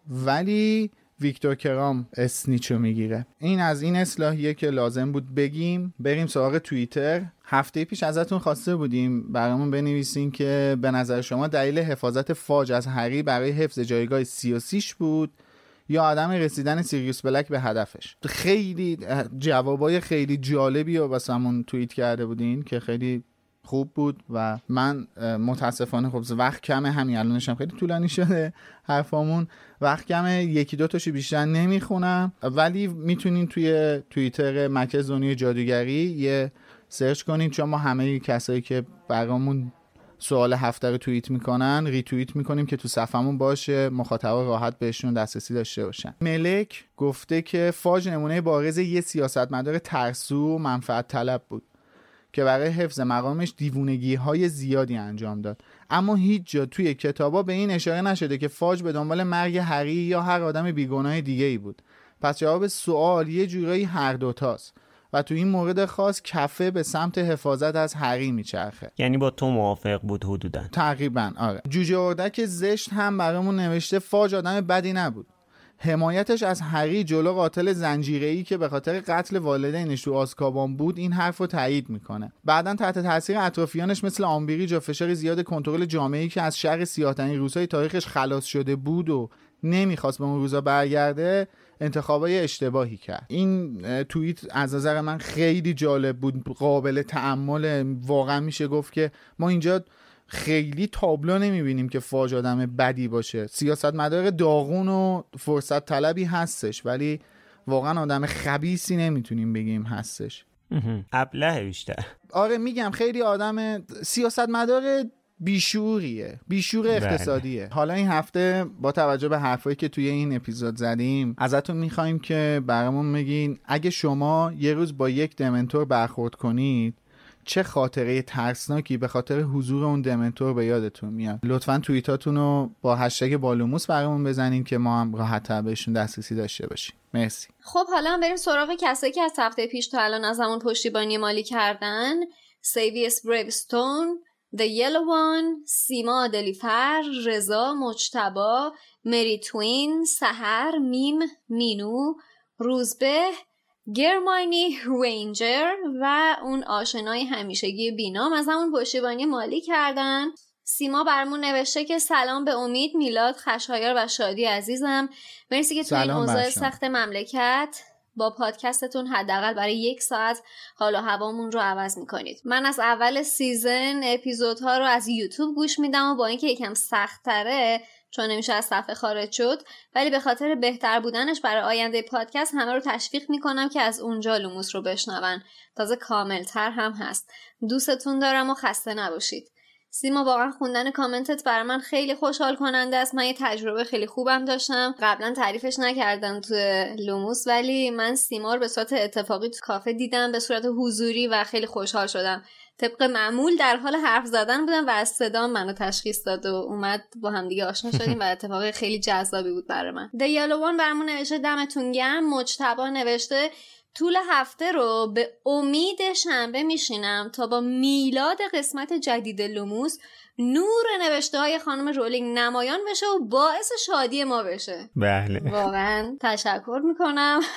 E: ولی ویکتور کرام اسنیچو می‌گیره. این از این اصلاحیه که لازم بود بگیم. بریم سراغ توییتر. هفته پیش ازتون خواسته بودیم برامون بنویسین که به نظر شما دلیل حفاظت فاج از هری برای حفظ جایگاه سیاسیش بود. یا عدم رسیدن سیریوس بلک به هدفش. خیلی جوابای خیلی جالبی رو واسمون توییت کرده بودین که خیلی خوب بود و من متاسفانه خب وقت کمه همین الانش هم خیلی طولانی شده حرفامون. وقت کمه یکی دو تاشو بیشتر نمی‌خونم. ولی می‌تونین توی توییتر مرکز دنیای جادوگری یه search کنین چون ما همه کسایی که برامون سوال هفته رو توییت می‌کنن ریتوییت می‌کنیم که تو صفحمون باشه مخاطبا راحت بهشون دسترسی داشته باشن. ملک گفته که فاج نمونه بارز یه سیاستمدار ترسو و منفعت طلب بود که برای حفظ مقامش دیوونگی های زیادی انجام داد. اما هیچ جا توی کتابا به این اشاره نشده که فاج به دنبال مرگ هری یا هر آدم بیگناه دیگه ای بود. پس جواب سوال یه جورایی هر دوتاست. و تو این مورد خاص کفه به سمت حفاظت از هری میچرخه.
B: یعنی با تو موافق بود حدودا.
E: تقریبا آره. جوجه اردک زشت هم برامون نوشته فاج آدم بدی نبود. حمایتش از هری جلو قاتل زنجیره‌ای که به خاطر قتل والدینش تو آزکابان بود این حرف رو تایید می‌کنه. بعدا تحت تاثیر اطرافیانش مثل آمبریج و فشار زیاد کنترل جامعه‌ای که از شر سیاه‌ترین روزهای تاریخش خلاص شده بود و نمی‌خواست به اون روزا برگرده انتخابای اشتباهی کرد. این توییت از نظر من خیلی جالب بود قابل تعمل واقعا میشه گفت که ما اینجا خیلی تابلو نمی‌بینیم که فاج آدم بدی باشه. سیاست مدار داغون و فرصت طلبی هستش ولی واقعا آدم خبیسی نمی‌تونیم بگیم هستش.
B: ابله بیشتر.
E: آره میگم خیلی آدم سیاست مدار بیشوریه. بیشور اقتصادیه. حالا این هفته با توجه به حرفایی که توی این اپیزود زدیم ازتون می‌خوایم که برامون بگین اگه شما یه روز با یک دمنتور برخورد کنید چه خاطره ترسناکی به خاطر حضور اون دمنتور به یادتون میاد؟ لطفا توییتاتون رو با هشتگ بالوموس برامون بزنین که ما هم راحت بهشون دسترسی داشته باشیم. مرسی.
D: خب حالا بریم سراغ کسایی که از هفته پیش تا الان از همون پشتیبانی مالی کردن. سیویس بریوستون The Yellow One، سیما دلیفر، رضا مجتبا، مری توین، سهر، میم، مینو، روزبه، گرماینی رینجر و اون آشنای همیشگی بینام از همون پشتیبانی مالی کردن. سیما برمون نوشته که سلام به امید میلاد خشایار و شادی عزیزم. مرسی که تو این اوضاع سخت مملکت با پادکستتون حداقل برای یک ساعت حال و هوامون رو عوض می‌کنید. من از اول season اپیزودها رو از یوتیوب گوش میدم و با اینکه یکم سخت تره چون نمیشه از صفحه خارج شد ولی به خاطر بهتر بودنش برای آینده پادکست همه رو تشویق می‌کنم که از اونجا لوموس رو بشنون. تازه کاملتر هم هست. دوستتون دارم و خسته نباشید. سیما واقعا خوندن کامنتت برای من خیلی خوشحال کننده است. من یه تجربه خیلی خوبم داشتم. قبلا تعریفش نکردم تو لوموس ولی من سیما رو به صورت اتفاقی تو کافه دیدم به صورت حضوری و خیلی خوشحال شدم. طبق معمول در حال حرف زدن بودم و از صدا منو تشخیص داد و اومد با همدیگه آشنا [LAUGHS] شدیم و اتفاق خیلی جذابی بود برای من. دیالوان برامون نوشته دمتون گرم. مجتبا نوشته طول هفته رو به امید شنبه میشینم تا با میلاد قسمت جدید لوموس نور نوشته های خانم رولینگ نمایان بشه و باعث شادی ما بشه.
B: بله.
D: واقعا تشکر می‌کنم. [LAUGHS]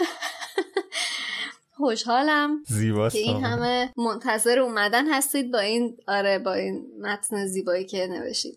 D: خوشحالم
B: زیباست
D: که این همه منتظر اومدن هستید با این آره با این متن زیبایی که نوشتید.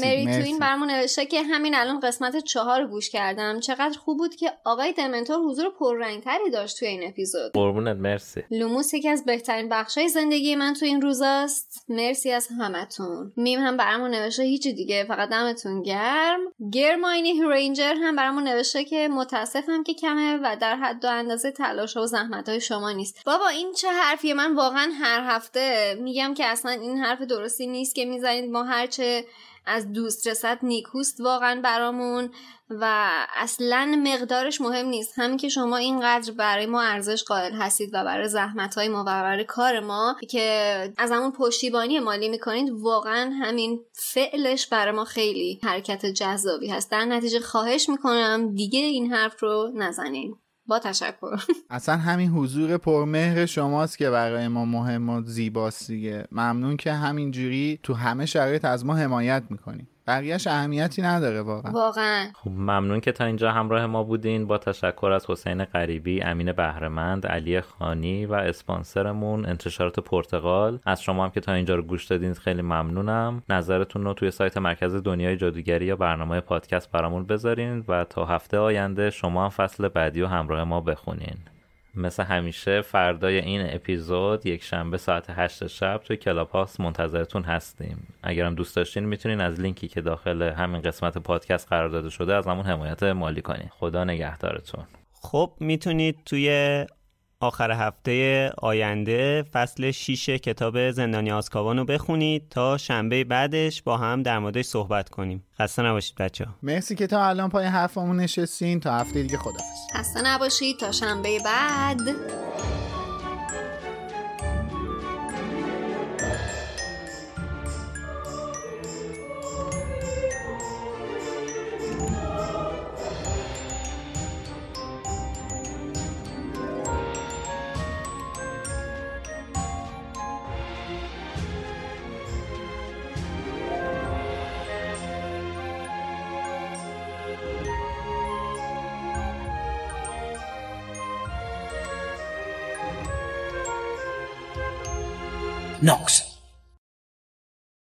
D: مری توین برمون نوشته که همین الان قسمت چهار گوش کردم. چقدر خوب بود که آقای دمنتور حضور پررنگتری داشت توی این اپیزود.
C: قربونت مرسی.
D: لوموس یکی از بهترین بخشای زندگی من تو این روزاست. مرسی از همتون. میم هم برامون نوشته هیچی دیگه فقط دمتون گرم. هرماینی گرینجر هم برامون نوشته که متاسفم که کمه و در حد و اندازه تلاش و زحمت شما نیست. بابا این چه حرفیه؟ من واقعا هر هفته میگم که اصلا این حرف درستی نیست که می‌زنید. ما هرچه از دوست رسد نیکوست واقعا برامون و اصلا مقدارش مهم نیست. همین که شما اینقدر برای ما ارزش قائل هستید و برای زحمت های ما و برای کار ما که از همون پشتیبانی مالی می‌کنید واقعا همین فعلش برای ما خیلی حرکت جذابی هست. در نتیجه خواهش می‌کنم دیگه این حرف رو نزنین. با تشکر. [LAUGHS]
E: اصلا همین حضور پرمهر شماست که برای ما مهم و زیباست دیگه. ممنون که همینجوری تو همه شرایط از ما حمایت می‌کنیم بقیهش اهمیتی نداره واقعا.
D: واقعا.
C: خب ممنون که تا اینجا همراه ما بودین. با تشکر از حسین غریبی امین بهرمند علی خانی و اسپانسرمون انتشارات پرتغال. از شما هم که تا اینجا رو گوش دادین خیلی ممنونم. نظرتون رو توی سایت مرکز دنیای جادوگری یا برنامه پادکست برامون بذارین و تا هفته آینده شما هم فصل بعدی و همراه ما بخونین. مثل همیشه فردای این اپیزود یک شنبه ساعت 8 شب توی کلاب منتظرتون هستیم. اگرم دوست داشتین می‌تونین از لینکی که داخل همین قسمت پادکست قرار داده شده از همون حمایت مالی کنین. خدا نگهدارتون.
B: خب می‌تونید توی آخر هفته آینده فصل 6 کتاب زندانی آسکابان رو بخونید تا شنبه بعدش با هم در موردش صحبت کنیم. خسته نباشید بچه ها
E: مرسی که تا الان پای حرفمون نشستین. تا هفته دیگه خدافز
D: خسته نباشید. تا شنبه بعد.
K: Knox.